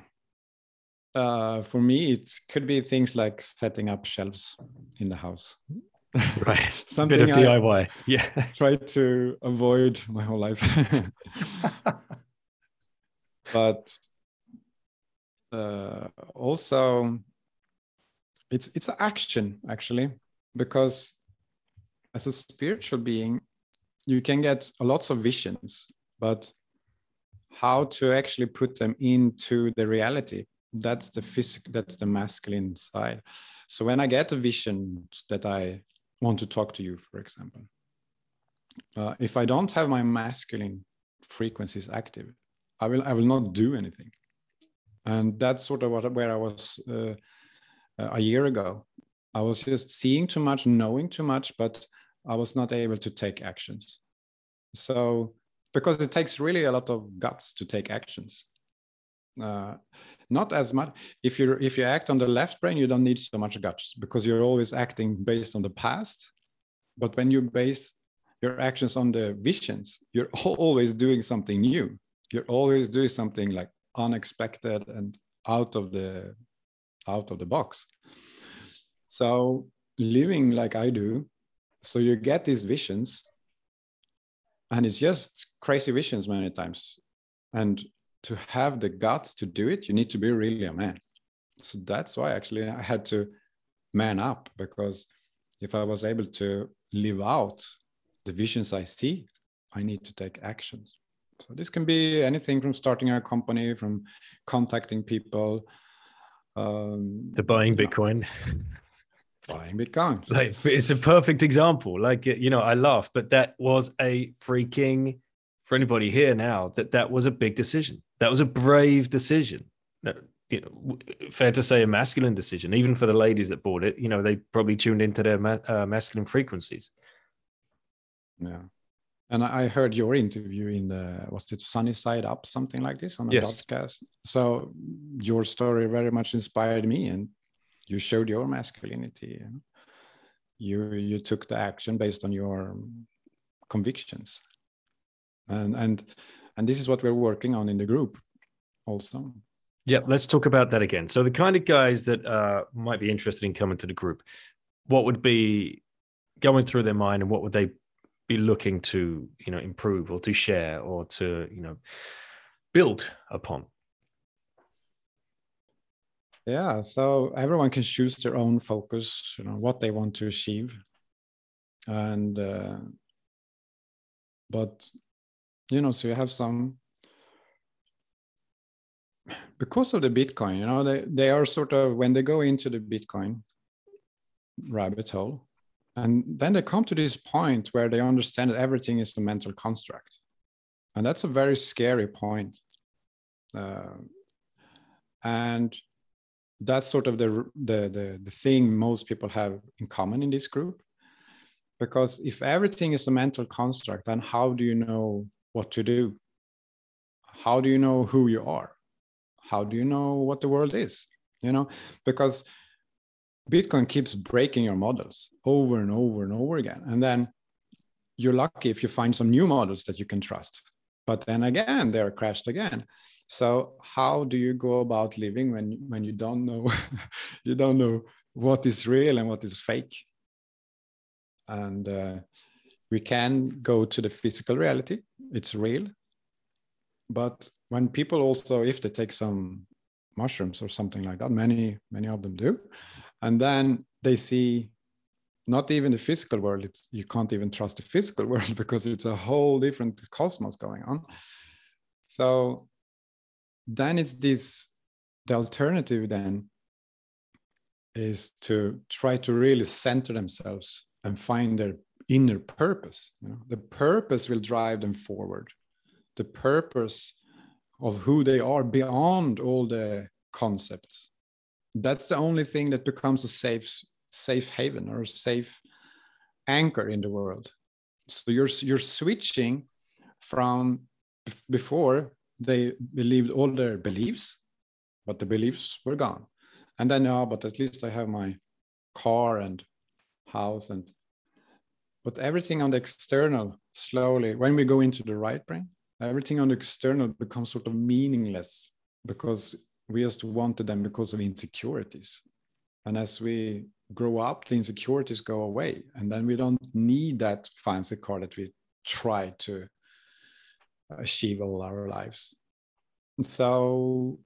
uh, for me, it could be things like setting up shelves in the house. Right, something bit of DIY. Yeah, try to avoid my whole life. but uh, also it's it's an action actually because as a spiritual being you can get lots of visions but how to actually put them into the reality that's the physical that's the masculine side. So when i get a vision that i want to talk to you for example uh, if i don't have my masculine frequencies active i will i will not do anything. And that's sort of what where i was uh, a year ago. I was just seeing too much, knowing too much, but I was not able to take actions. So, because it takes really a lot of guts to take actions. Uh, not as much if you if you act on the left brain, you don't need so much guts because you're always acting based on the past. But when you base your actions on the visions, you're always doing something new. You're always doing something like unexpected and out of the out of the box. So living like I do, so you get these visions, and it's just crazy visions many times. And to have the guts to do it, you need to be really a man. So that's why actually I had to man up because if I was able to live out the visions I see, I need to take actions. So this can be anything from starting a company, from contacting people, um, the buying Bitcoin. buying Bitcoin. Like it's a perfect example. Like you know, I laugh, but that was a freaking for anybody here now that that was a big decision. That was a brave decision. You know, fair to say a masculine decision, even for the ladies that bought it. You know, they probably tuned into their ma- uh, masculine frequencies. Yeah, And I heard your interview in the was it Sunny Side Up, something like this on a Yes. podcast. So your story very much inspired me, and you showed your masculinity. You you you took the action based on your convictions, and and and this is what we're working on in the group, also. Yeah, let's talk about that again. So the kind of guys that uh, might be interested in coming to the group, what would be going through their mind, and what would they be looking to, you know, improve or to share or to, you know, build upon? Yeah, so everyone can choose their own focus, you know, what they want to achieve, and uh, but you know, so you have some because of the Bitcoin, you know, they they are sort of when they go into the Bitcoin rabbit hole, and then they come to this point where they understand that everything is a mental construct, and that's a very scary point. Uh, and that's sort of the, the the the thing most people have in common in this group. Because if everything is a mental construct then how do you know what to do? How do you know who you are? How do you know what the world is? You know because bitcoin keeps breaking your models over and over and over again. And then you're lucky if you find some new models that you can trust. But then again they're crashed again. So how do you go about living when when you don't know you don't know what is real and what is fake? And uh, we can go to the physical reality. It's real. But when people also if they take some mushrooms or something like that many many of them do and then they see not even the physical world. It's you can't even trust the physical world because it's a whole different cosmos going on. So then it's this the alternative then is to try to really center themselves and find their inner purpose you know? The purpose will drive them forward. The purpose of who they are beyond all the concepts that's the only thing that becomes a safe safe haven or a safe anchor in the world. So you're you're switching from before they believed all their beliefs but the beliefs were gone. And then oh but at least i have my car and house and but everything on the external slowly. When we go into the right brain everything on the external becomes sort of meaningless because we just wanted them because of insecurities. And as we grow up the insecurities go away. And then we don't need that fancy car that we try to achieve all our lives. So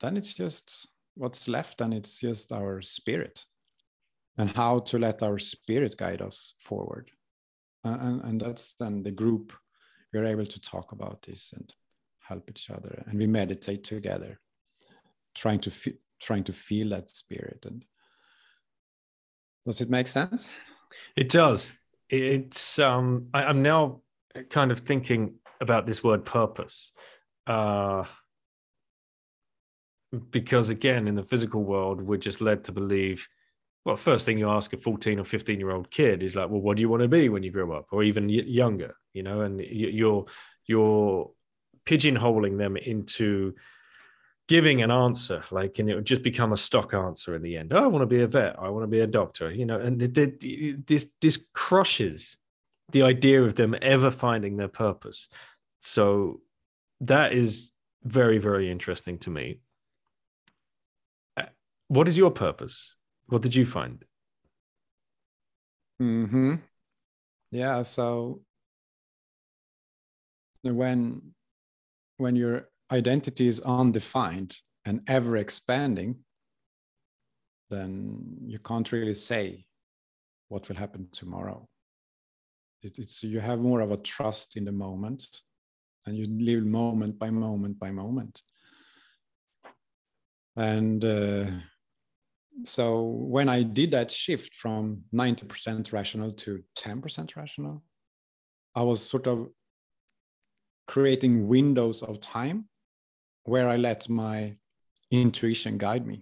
then it's just what's left and it's just our spirit and how to let our spirit guide us forward. And, and that's then the group we're able to talk about this and help each other and we meditate together trying to fe- trying to feel that spirit and does it make sense It does. It's um I, I'm now kind of thinking about this word purpose. Uh because again, in the physical world, we're just led to believe well, first thing you ask a 14 or 15 year old kid is like, well, what do you want to be when you grow up, or even y- younger, you know, and y- you're you're pigeonholing them into giving an answer, like, and it would just become a stock answer in the end. Oh, I want to be a vet. I want to be a doctor, you know, and th- th- this this crushes the idea of them ever finding their purpose. So that is very very interesting to me. Uh, What is your purpose? What did you find? hmm Yeah. So when when your identity is undefined and ever expanding, then you can't really say what will happen tomorrow. It, it's you have more of a trust in the moment, and you live moment by moment by moment. And uh, so when I did that shift from 90% rational to 10% rational, I was sort of creating windows of time where I let my intuition guide me.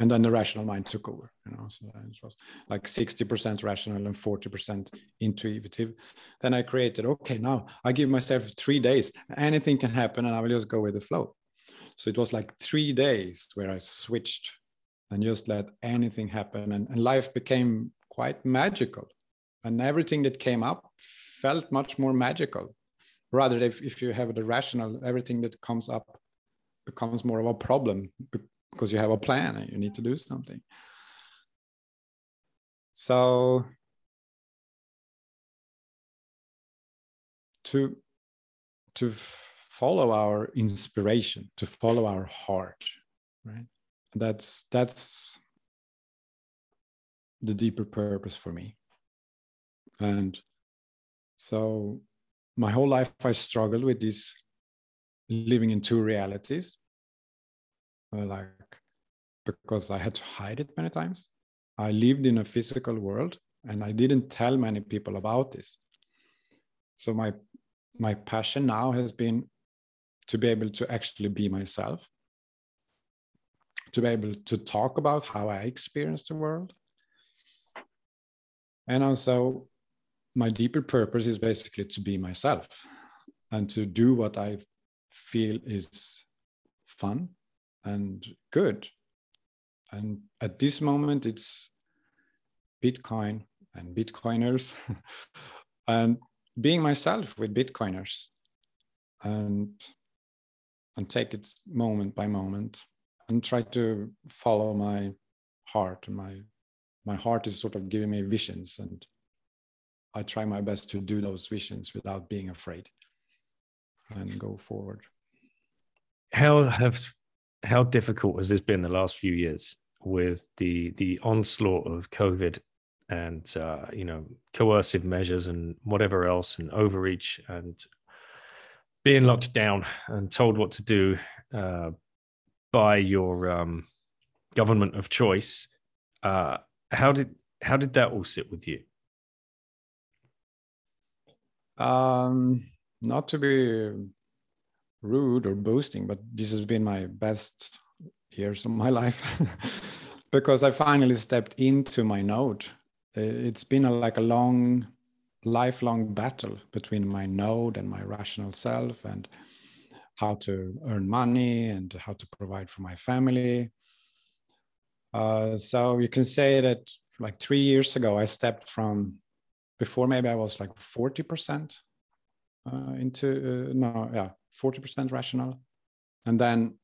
and then the rational mind took over you know so it was like 60% rational and 40% intuitive. Then i created okay now i give myself three days. Anything can happen and i will just go with the flow. So it was like three days where i switched and just let anything happen. And, and life became quite magical. And everything that came up felt much more magical rather if, if you have the rational everything that comes up becomes more of a problem because you have a plan and you need to do something. So to to follow our inspiration, to follow our heart, right? That's that's the deeper purpose for me. And so my whole life I struggled with this living in two realities uh, like because I had to hide it many times. I lived in a physical world and I didn't tell many people about this. So my my passion now has been to be able to actually be myself, to be able to talk about how I experience the world. And also my deeper purpose is basically to be myself and to do what I feel is fun and good. And at this moment, it's Bitcoin and Bitcoiners and being myself with Bitcoiners and and take it moment by moment and try to follow my heart and my my heart is sort of giving me visions and I try my best to do those visions without being afraid and go forward. How have how difficult has this been the last few years with the the onslaught of COVID and uh, you know coercive measures and whatever else and overreach and being locked down and told what to do uh, by your um, government of choice. Uh, how did how did that all sit with you? Um, not to be rude or boasting, but this has been my best years of my life because I finally stepped into my node. It's been a, like a long, lifelong battle between my node and my rational self, and how to earn money and how to provide for my family. Uh, so you can say that like three years ago, I stepped from before maybe I was like 40% uh, into, uh, no, yeah, 40% rational. And then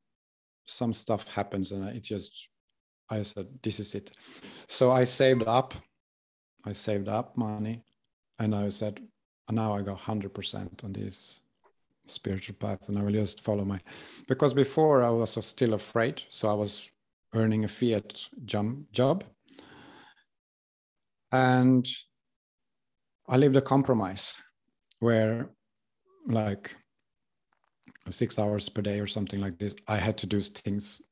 some stuff happens and it just, I said, this is it. So I saved up, I saved up money and I said, now I go 100% on this spiritual path and I will just follow my, because before I was still afraid. So I was earning a fiat job and I lived a compromise where like six hours per day or something like this, I had to do things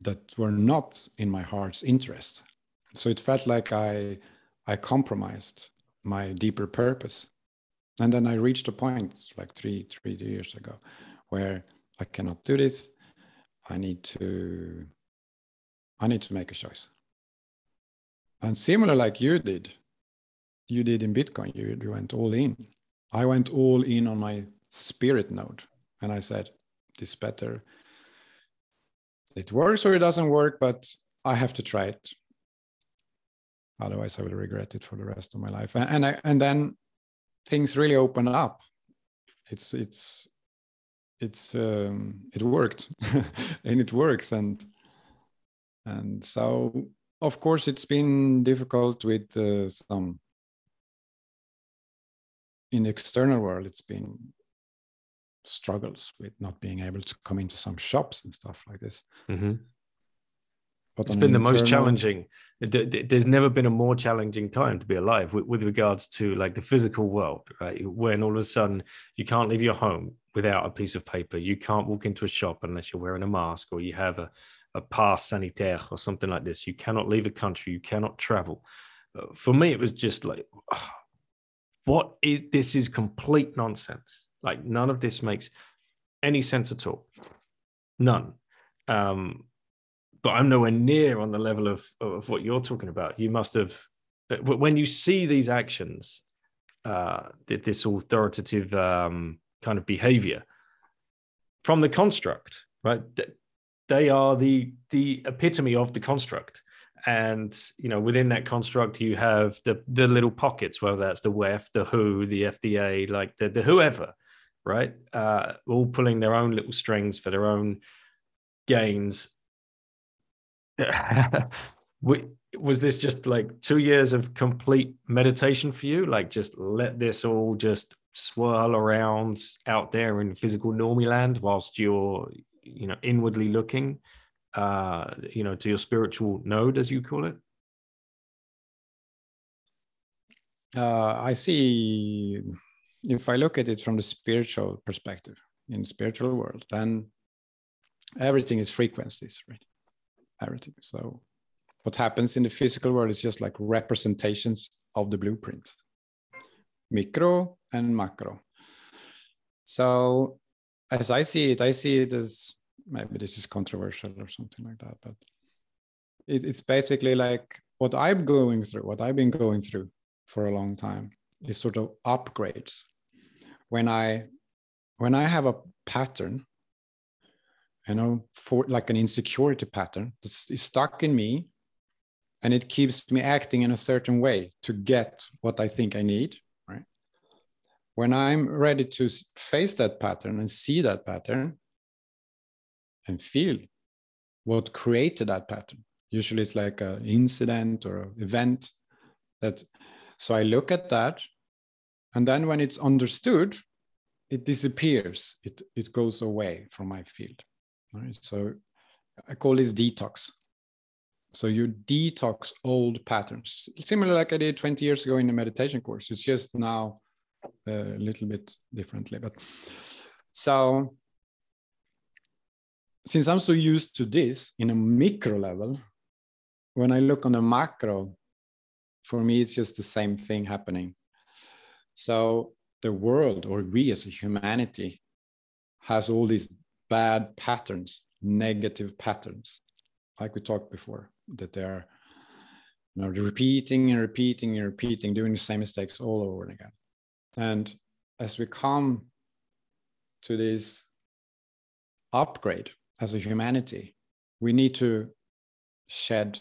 that were not in my heart's interest. So it felt like I I compromised my deeper purpose. And then I reached a point like three three years ago where I cannot do this. I need to I need to make a choice. And similar like you did, you did in Bitcoin, you, you went all in. I went all in on my spirit node. And I said, this better. It works or it doesn't work, but I have to try it. Otherwise, I will regret it for the rest of my life. And, and I, and then things really open up. It's it's it's um, it worked, and it works. And and so of course it's been difficult with uh, some in the external world. It's been struggles with not being able to come into some shops and stuff like this. Mm-hmm. But it's been the internal... most challenging. There's never been a more challenging time to be alive with, with, regards to like the physical world, right? When all of a sudden you can't leave your home without a piece of paper. You can't walk into a shop unless you're wearing a mask or you have a, a pass sanitaire or something like this. You cannot leave a country. You cannot travel. Uh, for me, it was just like, oh, what is this is complete nonsense like none of this makes any sense at all. None. Um, but I'm nowhere near on the level of of what you're talking about. You must have when you see these actions, uh, this authoritative um, kind of behavior from the construct, right? They are the the epitome of the construct and you know within that construct you have the the little pockets whether that's the WEF the WHO the FDA like the, the whoever right? Uh, all pulling their own little strings for their own gains. Was this just like two years of complete meditation for you? Like just let this all just swirl around out there in physical normie land whilst you're you know inwardly looking uh, you know, to your spiritual node, as you call it? Uh, I see. If I look at it from the spiritual perspective, in the spiritual world, then everything is frequencies, right? Everything. So, what happens in the physical world is just like representations of the blueprint, micro and macro. So, as I see it, I see it as maybe this is controversial or something like that but it, it's basically like what i'm going through what i've been going through for a long time is sort of upgrades. When i when i have a pattern you know for like an insecurity pattern that's stuck in me and it keeps me acting in a certain way to get what i think i need right? When i'm ready to face that pattern and see that pattern and feel what created that pattern. Usually it's like an incident or an event that so I look at that and then when it's understood, it disappears. It it goes away from my field. Right? So I call this detox. So you detox old patterns, similar like I did 20 years ago in the meditation course. It's just now a little bit differently. But so since I'm so used to this in a micro level, when I look on a macro, for me, it's just the same thing happening. So the world, or we as a humanity, has all these bad patterns, negative patterns, like we talked before, that they are you know, repeating and repeating and repeating, doing the same mistakes all over again. And as we come to this upgrade, as a humanity we need to shed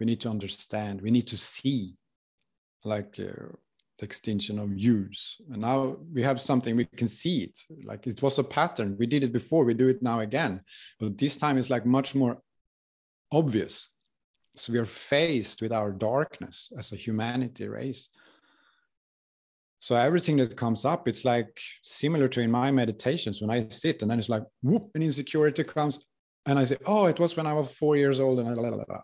we need to understand we need to see like uh, the extinction of use. And now we have something we can see it. Like it was a pattern. We did it before we do it now again. But this time it's like much more obvious. So we are faced with our darkness as a humanity race so everything that comes up it's like similar to in my meditations. When i sit and then it's like whoop an insecurity comes and i say oh it was when i was four years old and blah, blah, blah.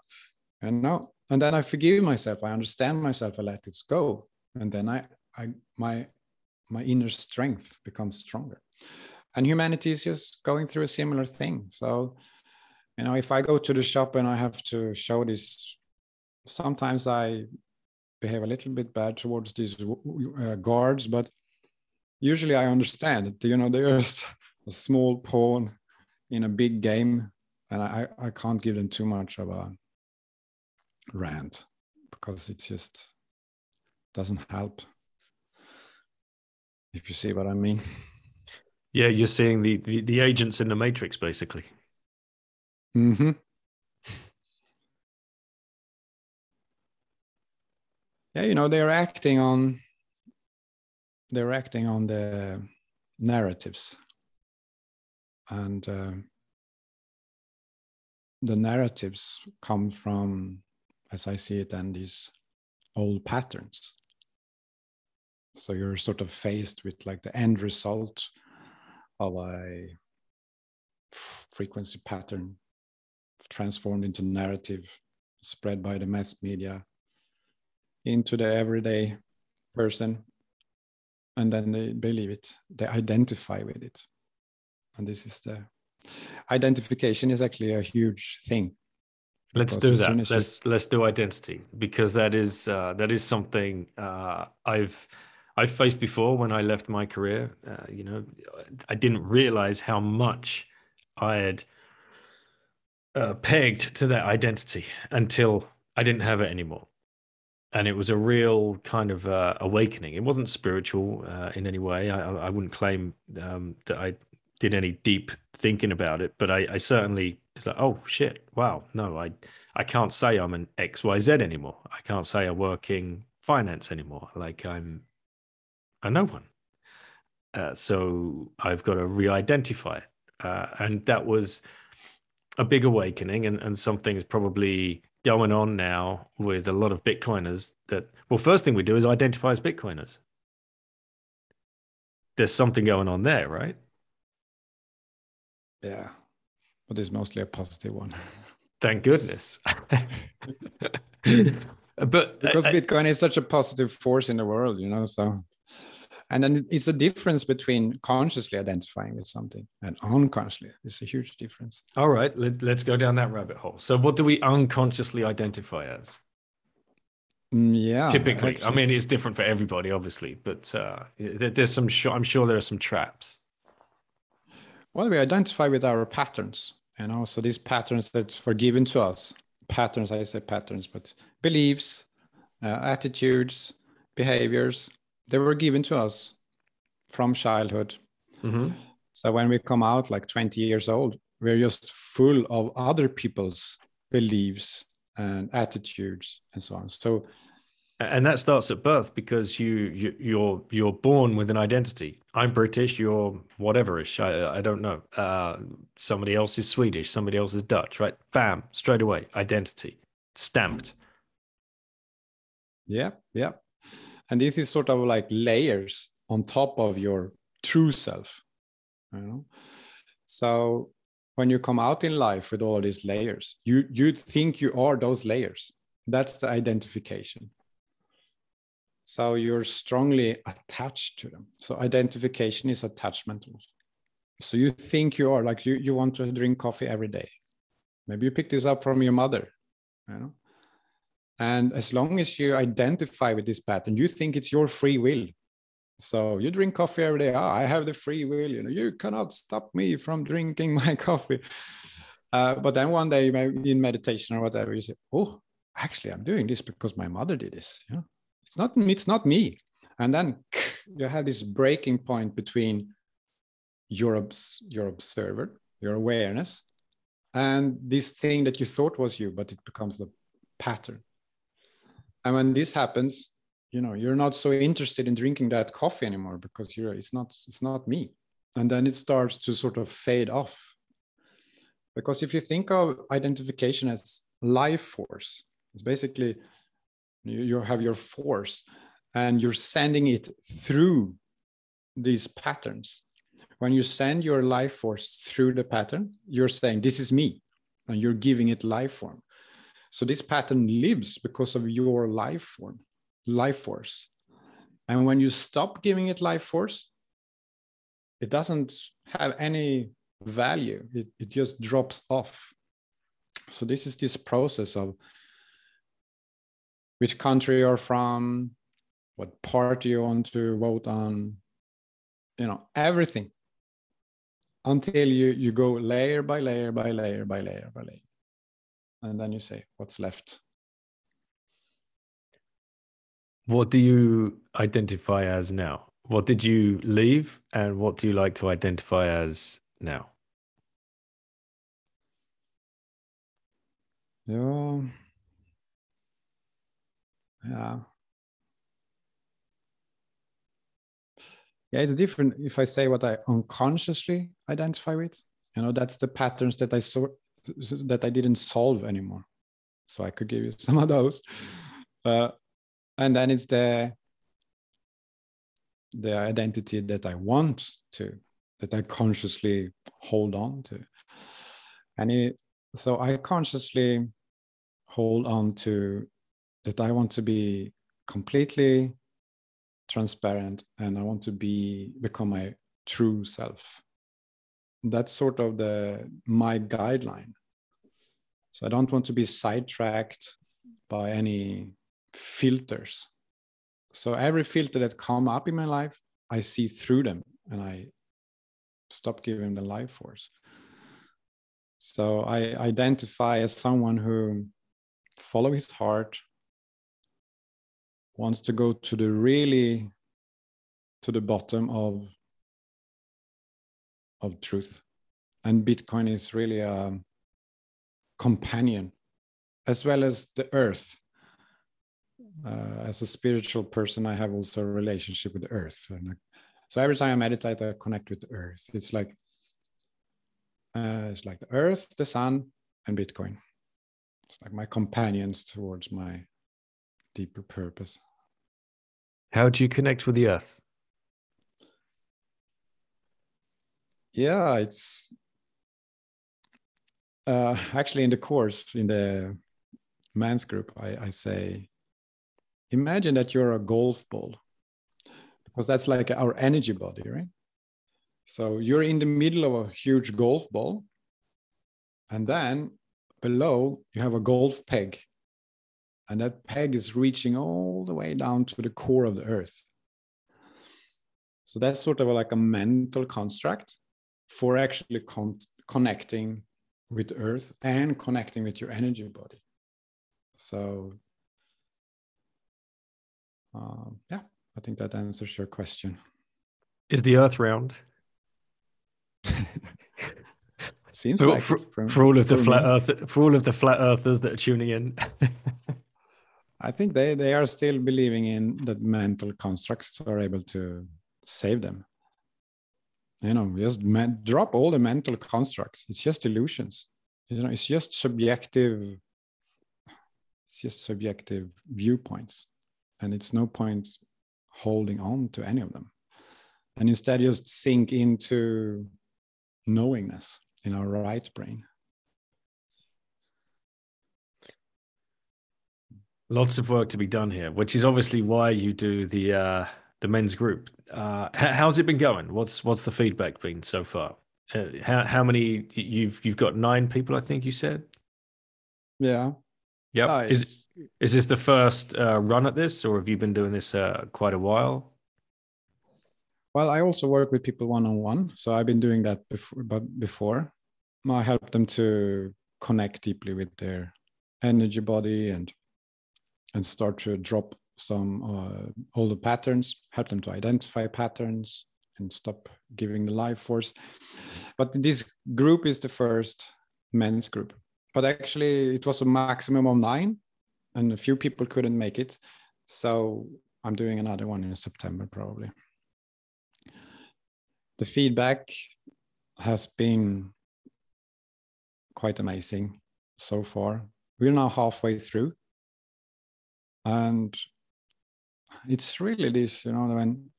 and now and then i forgive myself. I understand myself. I let it go. And then i i my my inner strength becomes stronger. And humanity is just going through a similar thing. So you know if i go to the shop and i have to show this sometimes i behave a little bit bad towards these uh, guards, but usually I understand it. You know, they're just a small pawn in a big game, and I, I can't give them too much of a rant because it just doesn't help. If you see what I mean. Yeah, you're seeing the, the, the agents in the matrix, basically. Mm-hmm. Yeah you know they're acting on they're acting on the narratives. And uh, the narratives come from as i see it and these old patterns. So you're sort of faced with like the end result of a frequency pattern transformed into narrative spread by the mass media into the everyday person and then they believe it they identify with it. And this is the identification is actually a huge thing. Let's do that. let's let's do identity because that is uh, that is something uh, i've i've faced before when i left my career. Uh, you know i didn't realize how much i had uh, pegged to that identity until I didn't have it anymore. And it was a real kind of uh, awakening. It wasn't spiritual uh, in any way. I, I wouldn't claim um, that I did any deep thinking about it, but I, I certainly it's like, oh shit, wow, no, I I can't say I'm an X Y Z anymore. I can't say I work in finance anymore. Like I'm a no one. Uh, so I've got to re-identify it, uh, and that was a big awakening, and and something is probably going on now with a lot of Bitcoiners. That well, first thing we do is identify as Bitcoiners. There's something going on there, right? Yeah, but it's mostly a positive one. Thank goodness. but because I, Bitcoin is such a positive force in the world, you know, so and then it's a difference between consciously identifying with something and unconsciously. It's a huge difference. All right let, us go down that rabbit hole. So what do we unconsciously identify as? Mm, yeah. Typically actually. i mean it's different for everybody obviously but uh, there's some i'm sure there are some traps. Well we identify with our patterns you know so these patterns that were given to us patterns i say patterns but beliefs uh, attitudes behaviors they were given to us from childhood. Mm-hmm. So when we come out like 20 years old, we're just full of other people's beliefs and attitudes and so on. So and that starts at birth because you, you you're you're born with an identity. I'm British. You're whateverish. I I don't know. Uh, somebody else is Swedish. Somebody else is Dutch. Right? Bam! Straight away, identity stamped. Yeah, yeah and this is sort of like layers on top of your true self you know? So when you come out in life with all these layers you you think you are those layers. That's the identification. So you're strongly attached to them. So identification is attachment. So you think you are like you you want to drink coffee every day. Maybe you pick this up from your mother you know and as long as you identify with this pattern, you think it's your free will. So you drink coffee every day. Oh, I have the free will. You know, you cannot stop me from drinking my coffee. Uh, but then one day, in meditation or whatever, you say, "Oh, actually, I'm doing this because my mother did this." You know, it's not it's not me. And then you have this breaking point between your obs- your observer, your awareness, and this thing that you thought was you, but it becomes the pattern and when this happens you know you're not so interested in drinking that coffee anymore because you're it's not it's not me. And then it starts to sort of fade off. Because if you think of identification as life force it's basically you, you have your force and you're sending it through these patterns. When you send your life force through the pattern you're saying this is me and you're giving it life form so this pattern lives because of your life form, life force. And when you stop giving it life force, it doesn't have any value. It, it just drops off. So this is this process of which country you're from, what party you want to vote on, you know, everything until you, you go layer by layer by layer by layer by layer and then you say what's left? What do you identify as now? What did you leave and what do you like to identify as now? Yeah yeah. Yeah it's different if i say what i unconsciously identify with. You know that's the patterns that i saw that I didn't solve anymore. So I could give you some of those. Uh, and then it's the the identity that I want to, that I consciously hold on to. And it, so I consciously hold on to that I want to be completely transparent and I want to be become my true self that's sort of the my guideline. So i don't want to be sidetracked by any filters. So every filter that come up in my life i see through them and i stop giving the life force. So I identify as someone who follow his heart, wants to go to the really to the bottom of of truth. And bitcoin is really a companion as well as the earth. Uh, as a spiritual person i have also a relationship with the earth. And so every time i meditate i connect with the earth. It's like uh, it's like the earth the sun and bitcoin. It's like my companions towards my deeper purpose. How do you connect with the earth yeah it's uh, actually in the course in the men's group I, I say imagine that you're a golf ball because that's like our energy body right? So you're in the middle of a huge golf ball and then below you have a golf peg and that peg is reaching all the way down to the core of the earth. So that's sort of like a mental construct for actually con- connecting with earth and connecting with your energy body. So uh, yeah i think that answers your question. Is the earth round? Seems for, like for, from, for all of the flat earth for all of the flat earthers that are tuning in. I think they they are still believing in that mental constructs are able to save them you know just man, drop all the mental constructs. It's just illusions. You know it's just subjective it's just subjective viewpoints. And it's no point holding on to any of them. And instead just sink into knowingness in our right brain. Lots of work to be done here which is obviously why you do the uh the men's group. Uh how's it been going? What's what's the feedback been so far? Uh, how, how many you've you've got nine people i think you said? Yeah. Yep. Uh, is is this the first uh, run at this or have you been doing this uh, quite a while? Well, I also work with people one on one, so I've been doing that before. But before, I help them to connect deeply with their energy body and and start to drop some uh, older patterns, help them to identify patterns and stop giving the life force. But this group is the first men's group. But actually, it was a maximum of nine, and a few people couldn't make it. So I'm doing another one in September probably the feedback has been quite amazing so far. We're now halfway through. And it's really this, you know, when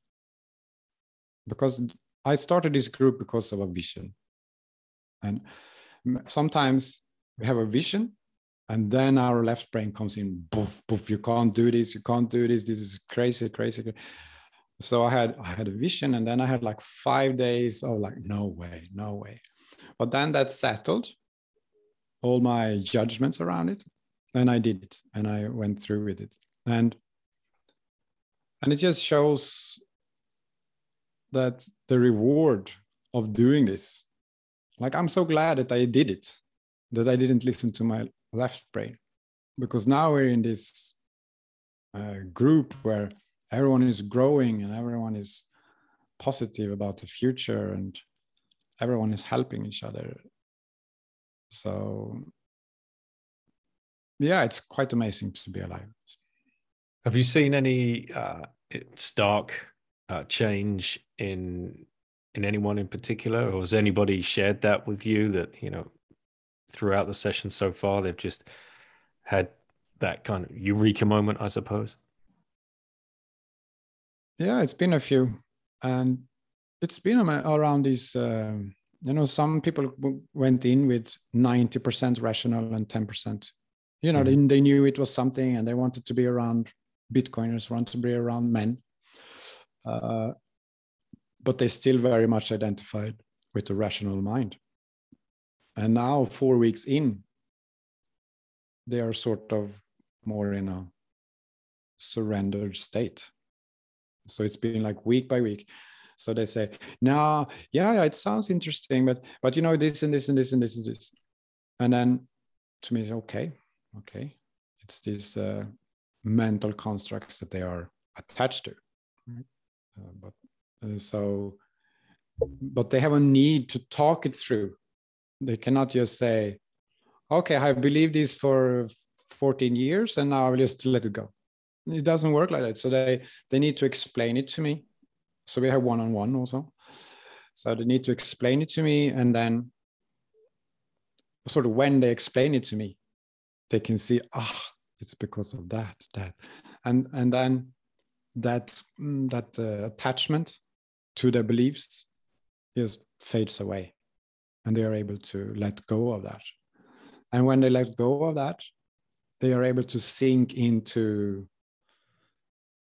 because I started this group because of a vision. And sometimes we have a vision and then our left brain comes in, poof, poof, you can't do this, you can't do this, this is crazy, crazy. So I had I had a vision and then I had like five days of like, no way, no way. But then that settled all my judgments around it. And I did it and I went through with it. And and it just shows that the reward of doing this, like I'm so glad that I did it, that I didn't listen to my left brain. Because now we're in this uh, group where everyone is growing and everyone is positive about the future and everyone is helping each other so yeah it's quite amazing to be alive have you seen any uh stark uh, change in in anyone in particular? Or has anybody shared that with you that you know throughout the session so far they've just had that kind of eureka moment i suppose? Yeah it's been a few. And it's been around these um, you know some people w- went in with 90% rational and 10% you know Mhm. they, they knew it was something and they wanted to be around bitcoiners wanted to be around men uh, but they still very much identified with the rational mind. And now four weeks in they are sort of more in a surrendered state. So it's been like week by week. So they say now, yeah, yeah it sounds interesting but but you know this and this and this and this and this. And then to me okay okay it's this uh, mental constructs that they are attached to. Uh, but uh, so but they have a need to talk it through. They cannot just say okay i believe this for 14 years and now i will just let it go. It doesn't work like that. So they they need to explain it to me. So we have one-on-one also. So they need to explain it to me and then sort of when they explain it to me they can see ah it's because of that that. And and then that mm, that uh, attachment to their beliefs just fades away and they are able to let go of that. And when they let go of that they are able to sink into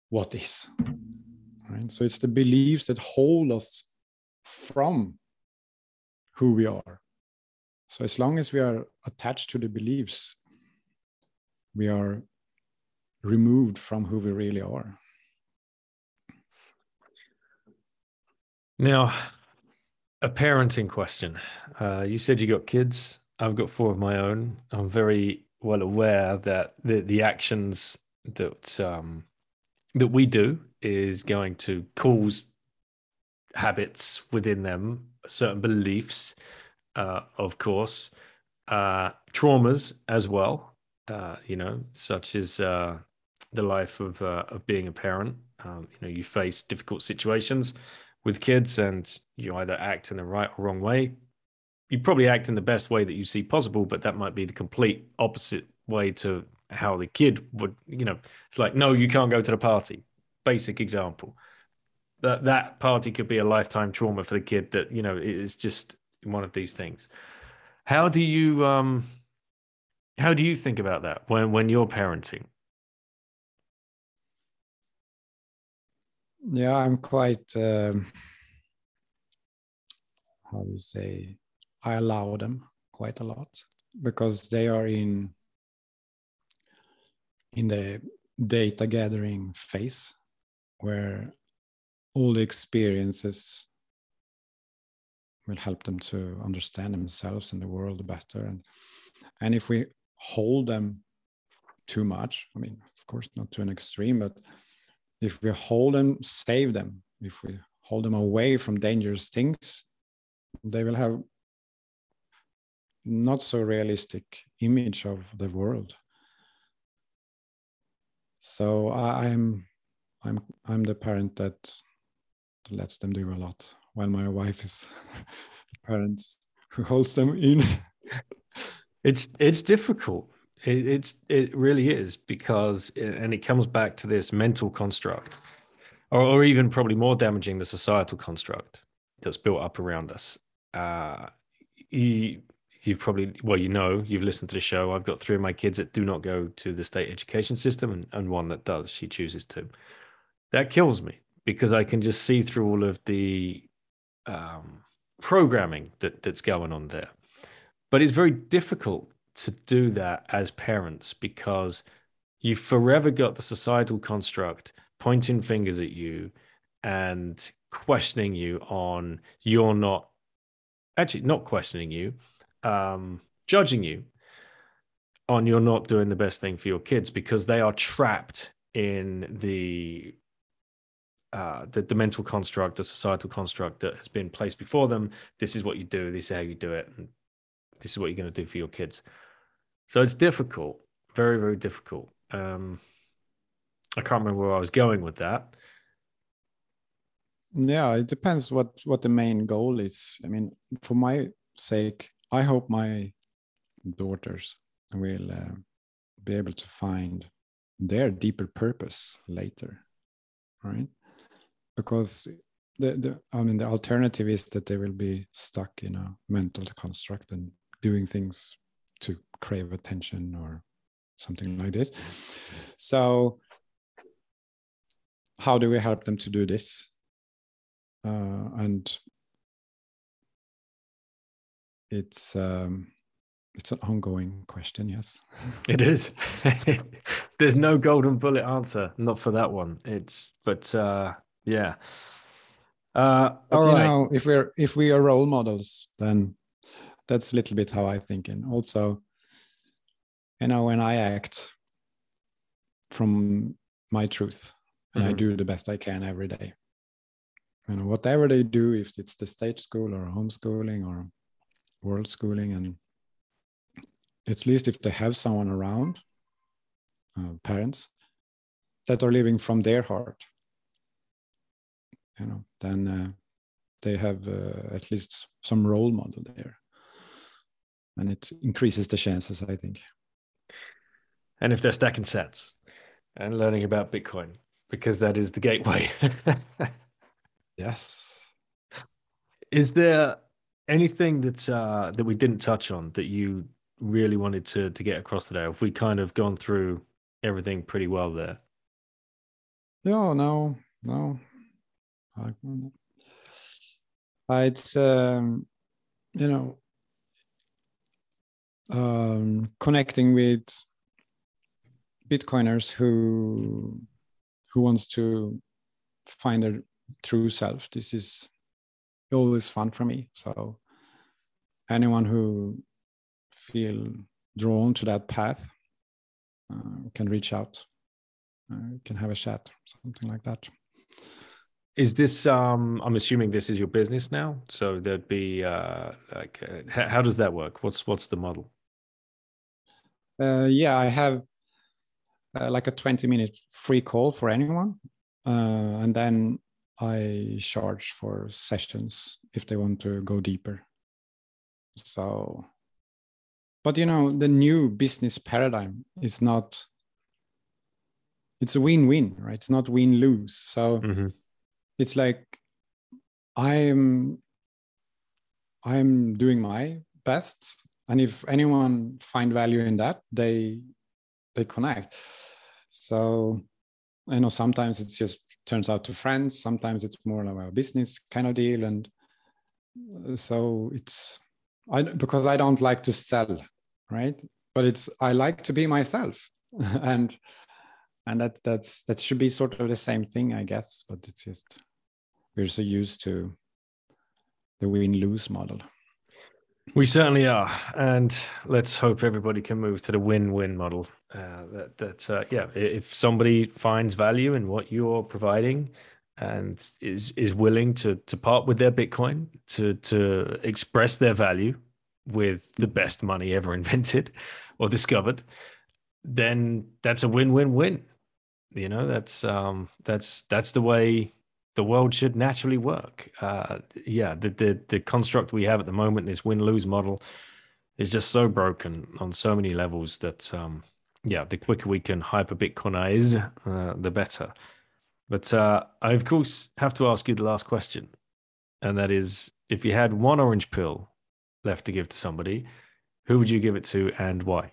what is right? So it's the beliefs that hold us from who we are. So as long as we are attached to the beliefs we are removed from who we really are. Now a parenting question. Uh, you said you got kids. I've got four of my own. I'm very well aware that the, the actions that um, that we do is going to cause habits within them, certain beliefs, uh, of course, uh, traumas as well. Uh, you know, such as uh, the life of uh, of being a parent. Um, you know, you face difficult situations with kids, and you either act in the right or wrong way. You probably act in the best way that you see possible, but that might be the complete opposite way to how the kid would. You know, it's like, no, you can't go to the party basic example. That that party could be a lifetime trauma for the kid. That you know it's just one of these things. How do you um, how do you think about that when when you're parenting? Yeah, I'm quite. Um, how do you say? I allow them quite a lot because they are in in the data gathering phase where all the experiences will help them to understand themselves and the world better and and if we hold them too much. I mean of course not to an extreme but if we hold them save them. If we hold them away from dangerous things they will have not so realistic image of the world. So I, i'm I'm I'm the parent that lets them do a lot, while my wife is the parent who holds them in. it's it's difficult. It, it's it really is because and it comes back to this mental construct, or, or even probably more damaging, the societal construct that's built up around us. Uh, you, you've probably well you know you've listened to the show i've got three of my kids that do not go to the state education system and, and one that does she chooses to that kills me because I can just see through all of the um, programming that that's going on there. But it's very difficult to do that as parents because you've forever got the societal construct pointing fingers at you and questioning you on you're not actually not questioning you um, judging you on you're not doing the best thing for your kids because they are trapped in the uh, the, the mental construct, the societal construct that has been placed before them. This is what you do. This is how you do it. And this is what you're going to do for your kids. So it's difficult, very, very difficult. Um, I can't remember where I was going with that. Yeah, it depends what what the main goal is. I mean, for my sake, I hope my daughters will uh, be able to find their deeper purpose later, right? because the, the I mean the alternative is that they will be stuck in a mental construct and doing things to crave attention or something like this. So how do we help them to do this? Uh, and it's um, it's an ongoing question, yes. It is. There's no golden bullet answer, not for that one. It's but uh, yeah. Uh, but you right. know, if we're if we are role models, then that's a little bit how I think. And also, you know, when I act from my truth and mm-hmm. I do the best I can every day. You know, whatever they do, if it's the state school or homeschooling or world schooling, and at least if they have someone around, uh, parents that are living from their heart, you know, then uh, they have uh, at least some role model there, and it increases the chances, I think. And if they're stacking sats and learning about Bitcoin, because that is the gateway. yes. Is there anything that uh, that we didn't touch on that you really wanted to to get across today? Have we kind of gone through everything pretty well there? No, no, no. It's um, you know um, connecting with Bitcoiners who who wants to find their true self. This is always fun for me. So anyone who feel drawn to that path uh, can reach out, uh, can have a chat, something like that. Is this? Um, I'm assuming this is your business now. So there'd be uh, like, uh, how does that work? What's what's the model? Uh, yeah, I have uh, like a 20 minute free call for anyone. Uh, and then I charge for sessions if they want to go deeper. So, but you know, the new business paradigm is not, it's a win win, right? It's not win lose. So mm-hmm. it's like I'm, I'm doing my best. And if anyone find value in that, they they connect. So i know sometimes it's just turns out to friends sometimes it's more like a business kind of deal. And so it's i because i don't like to sell right? But it's i like to be myself. And and that that's that should be sort of the same thing i guess. But it's just we're so used to the win lose model we certainly are, and let's hope everybody can move to the win-win model. Uh, that that uh, yeah, if somebody finds value in what you're providing and is is willing to to part with their Bitcoin to to express their value with the best money ever invented or discovered, then that's a win-win-win. You know, that's um that's that's the way the world should naturally work. Uh, yeah, the, the the construct we have at the moment, this win lose model, is just so broken on so many levels that um, yeah, the quicker we can hyper Bitcoinize, uh, the better. But uh, I of course have to ask you the last question, and that is, if you had one orange pill left to give to somebody, who would you give it to and why?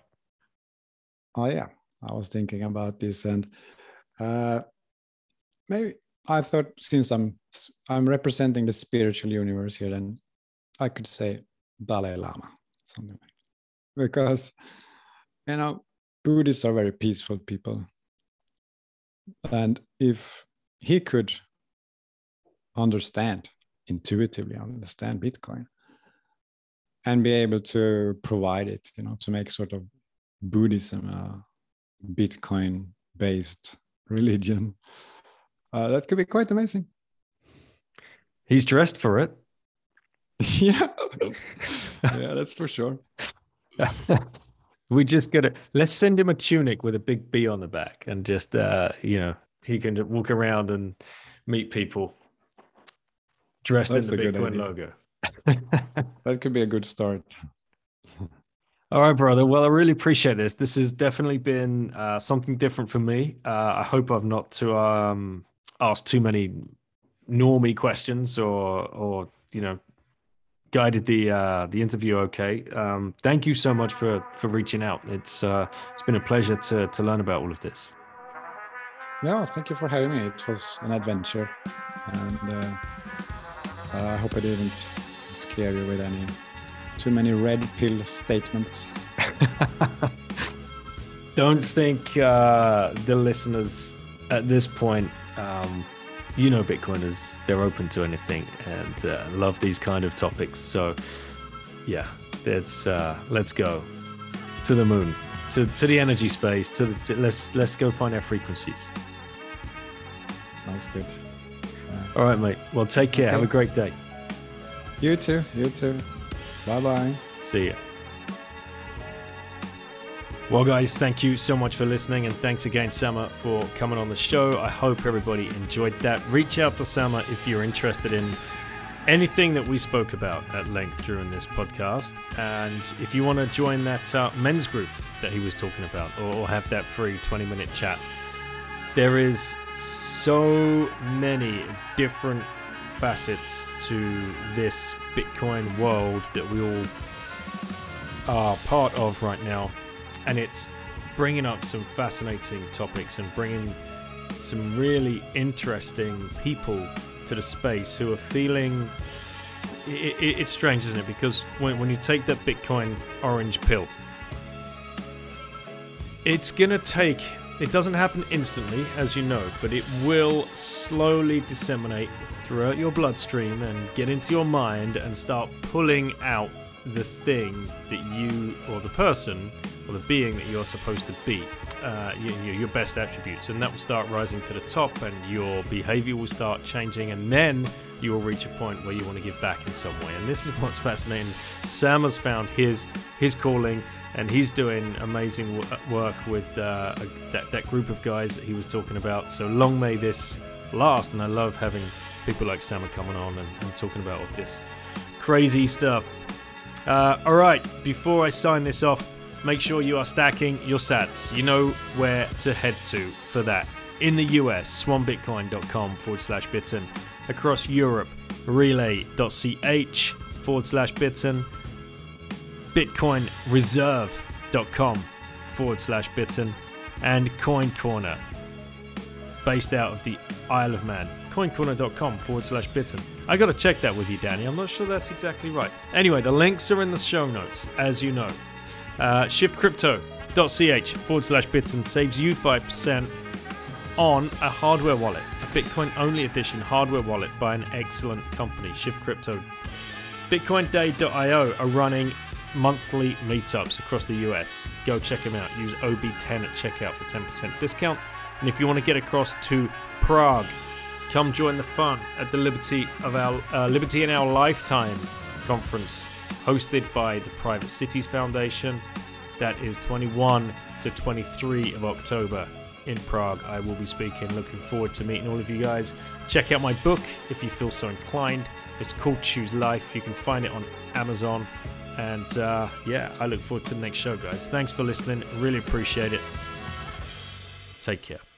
Oh yeah, I was thinking about this, and uh, maybe I thought since I'm I'm representing the spiritual universe here, then I could say Dalai Lama, something like because you know Buddhists are very peaceful people, and if he could understand intuitively understand Bitcoin and be able to provide it, you know, to make sort of Buddhism a Bitcoin based religion uh, that could be quite amazing. He's dressed for it. yeah, yeah, that's for sure. we just gotta let's send him a tunic with a big B on the back, and just uh, you know he can walk around and meet people dressed that's in the Bitcoin logo. that could be a good start. All right, brother. Well, I really appreciate this. This has definitely been uh, something different for me. Uh, I hope I've not to um, asked too many normie questions or or you know guided the uh, the interview okay. Um, thank you so much for for reaching out. It's uh, it's been a pleasure to to learn about all of this. Yeah, thank you for having me. It was an adventure, and uh, I hope I didn't scare you with any too many red pill statements. Don't think uh, the listeners at this point um, you know, Bitcoiners, they're open to anything and uh, love these kind of topics. So yeah, it's uh, let's go to the moon, to, to the energy space. To, the, to let's let's go find our frequencies. Sounds good. All right, mate. Well, take care. Okay. Have a great day. You too. You too. Bye bye. See ya. Well, guys, thank you so much for listening, and thanks again, Sama, for coming on the show. I hope everybody enjoyed that. Reach out to Sama if you're interested in anything that we spoke about at length during this podcast. And if you want to join that uh, men's group that he was talking about, or, or have that free 20 minute chat, there is so many different facets to this Bitcoin world that we all are part of right now and it's bringing up some fascinating topics and bringing some really interesting people to the space who are feeling it, it, it's strange isn't it? Because when, when you take that bitcoin orange pill it's gonna take it doesn't happen instantly as you know but it will slowly disseminate throughout your bloodstream and get into your mind and start pulling out the thing that you or the person or the being that you're supposed to be, uh, your, best attributes, and that will start rising to the top, and your behavior will start changing, and then you will reach a point where you want to give back in some way. And this is what's fascinating. Sam has found his his calling, and he's doing amazing work with uh, that that group of guys that he was talking about. So long may this last, and I love having people like Sam coming on and, and talking about all this crazy stuff. Uh, all right, before I sign this off, make sure you are stacking your sats. You know where to head to for that. In the US, swanbitcoin.com forward slash bitten. Across Europe, relai.ch forward slash bitten. Bitcoinreserve.com forward slash bitten. And Coin Corner, based out of the Isle of Man coincorner.com forward slash bitten. I gotta check that with you, Danny. I'm not sure that's exactly right. Anyway, the links are in the show notes, as you know. Uh, shiftcrypto.ch forward slash bitten saves you 5% on a hardware wallet, a Bitcoin only edition hardware wallet by an excellent company, Shift Crypto. BitcoinDay.io are running monthly meetups across the US. Go check them out. Use OB10 at checkout for 10% discount. And if you want to get across to Prague, Come join the fun at the Liberty of our uh, Liberty in Our Lifetime conference, hosted by the Private Cities Foundation. That is 21 to 23 of October in Prague. I will be speaking. Looking forward to meeting all of you guys. Check out my book if you feel so inclined. It's called Choose Life. You can find it on Amazon. And uh, yeah, I look forward to the next show, guys. Thanks for listening. Really appreciate it. Take care.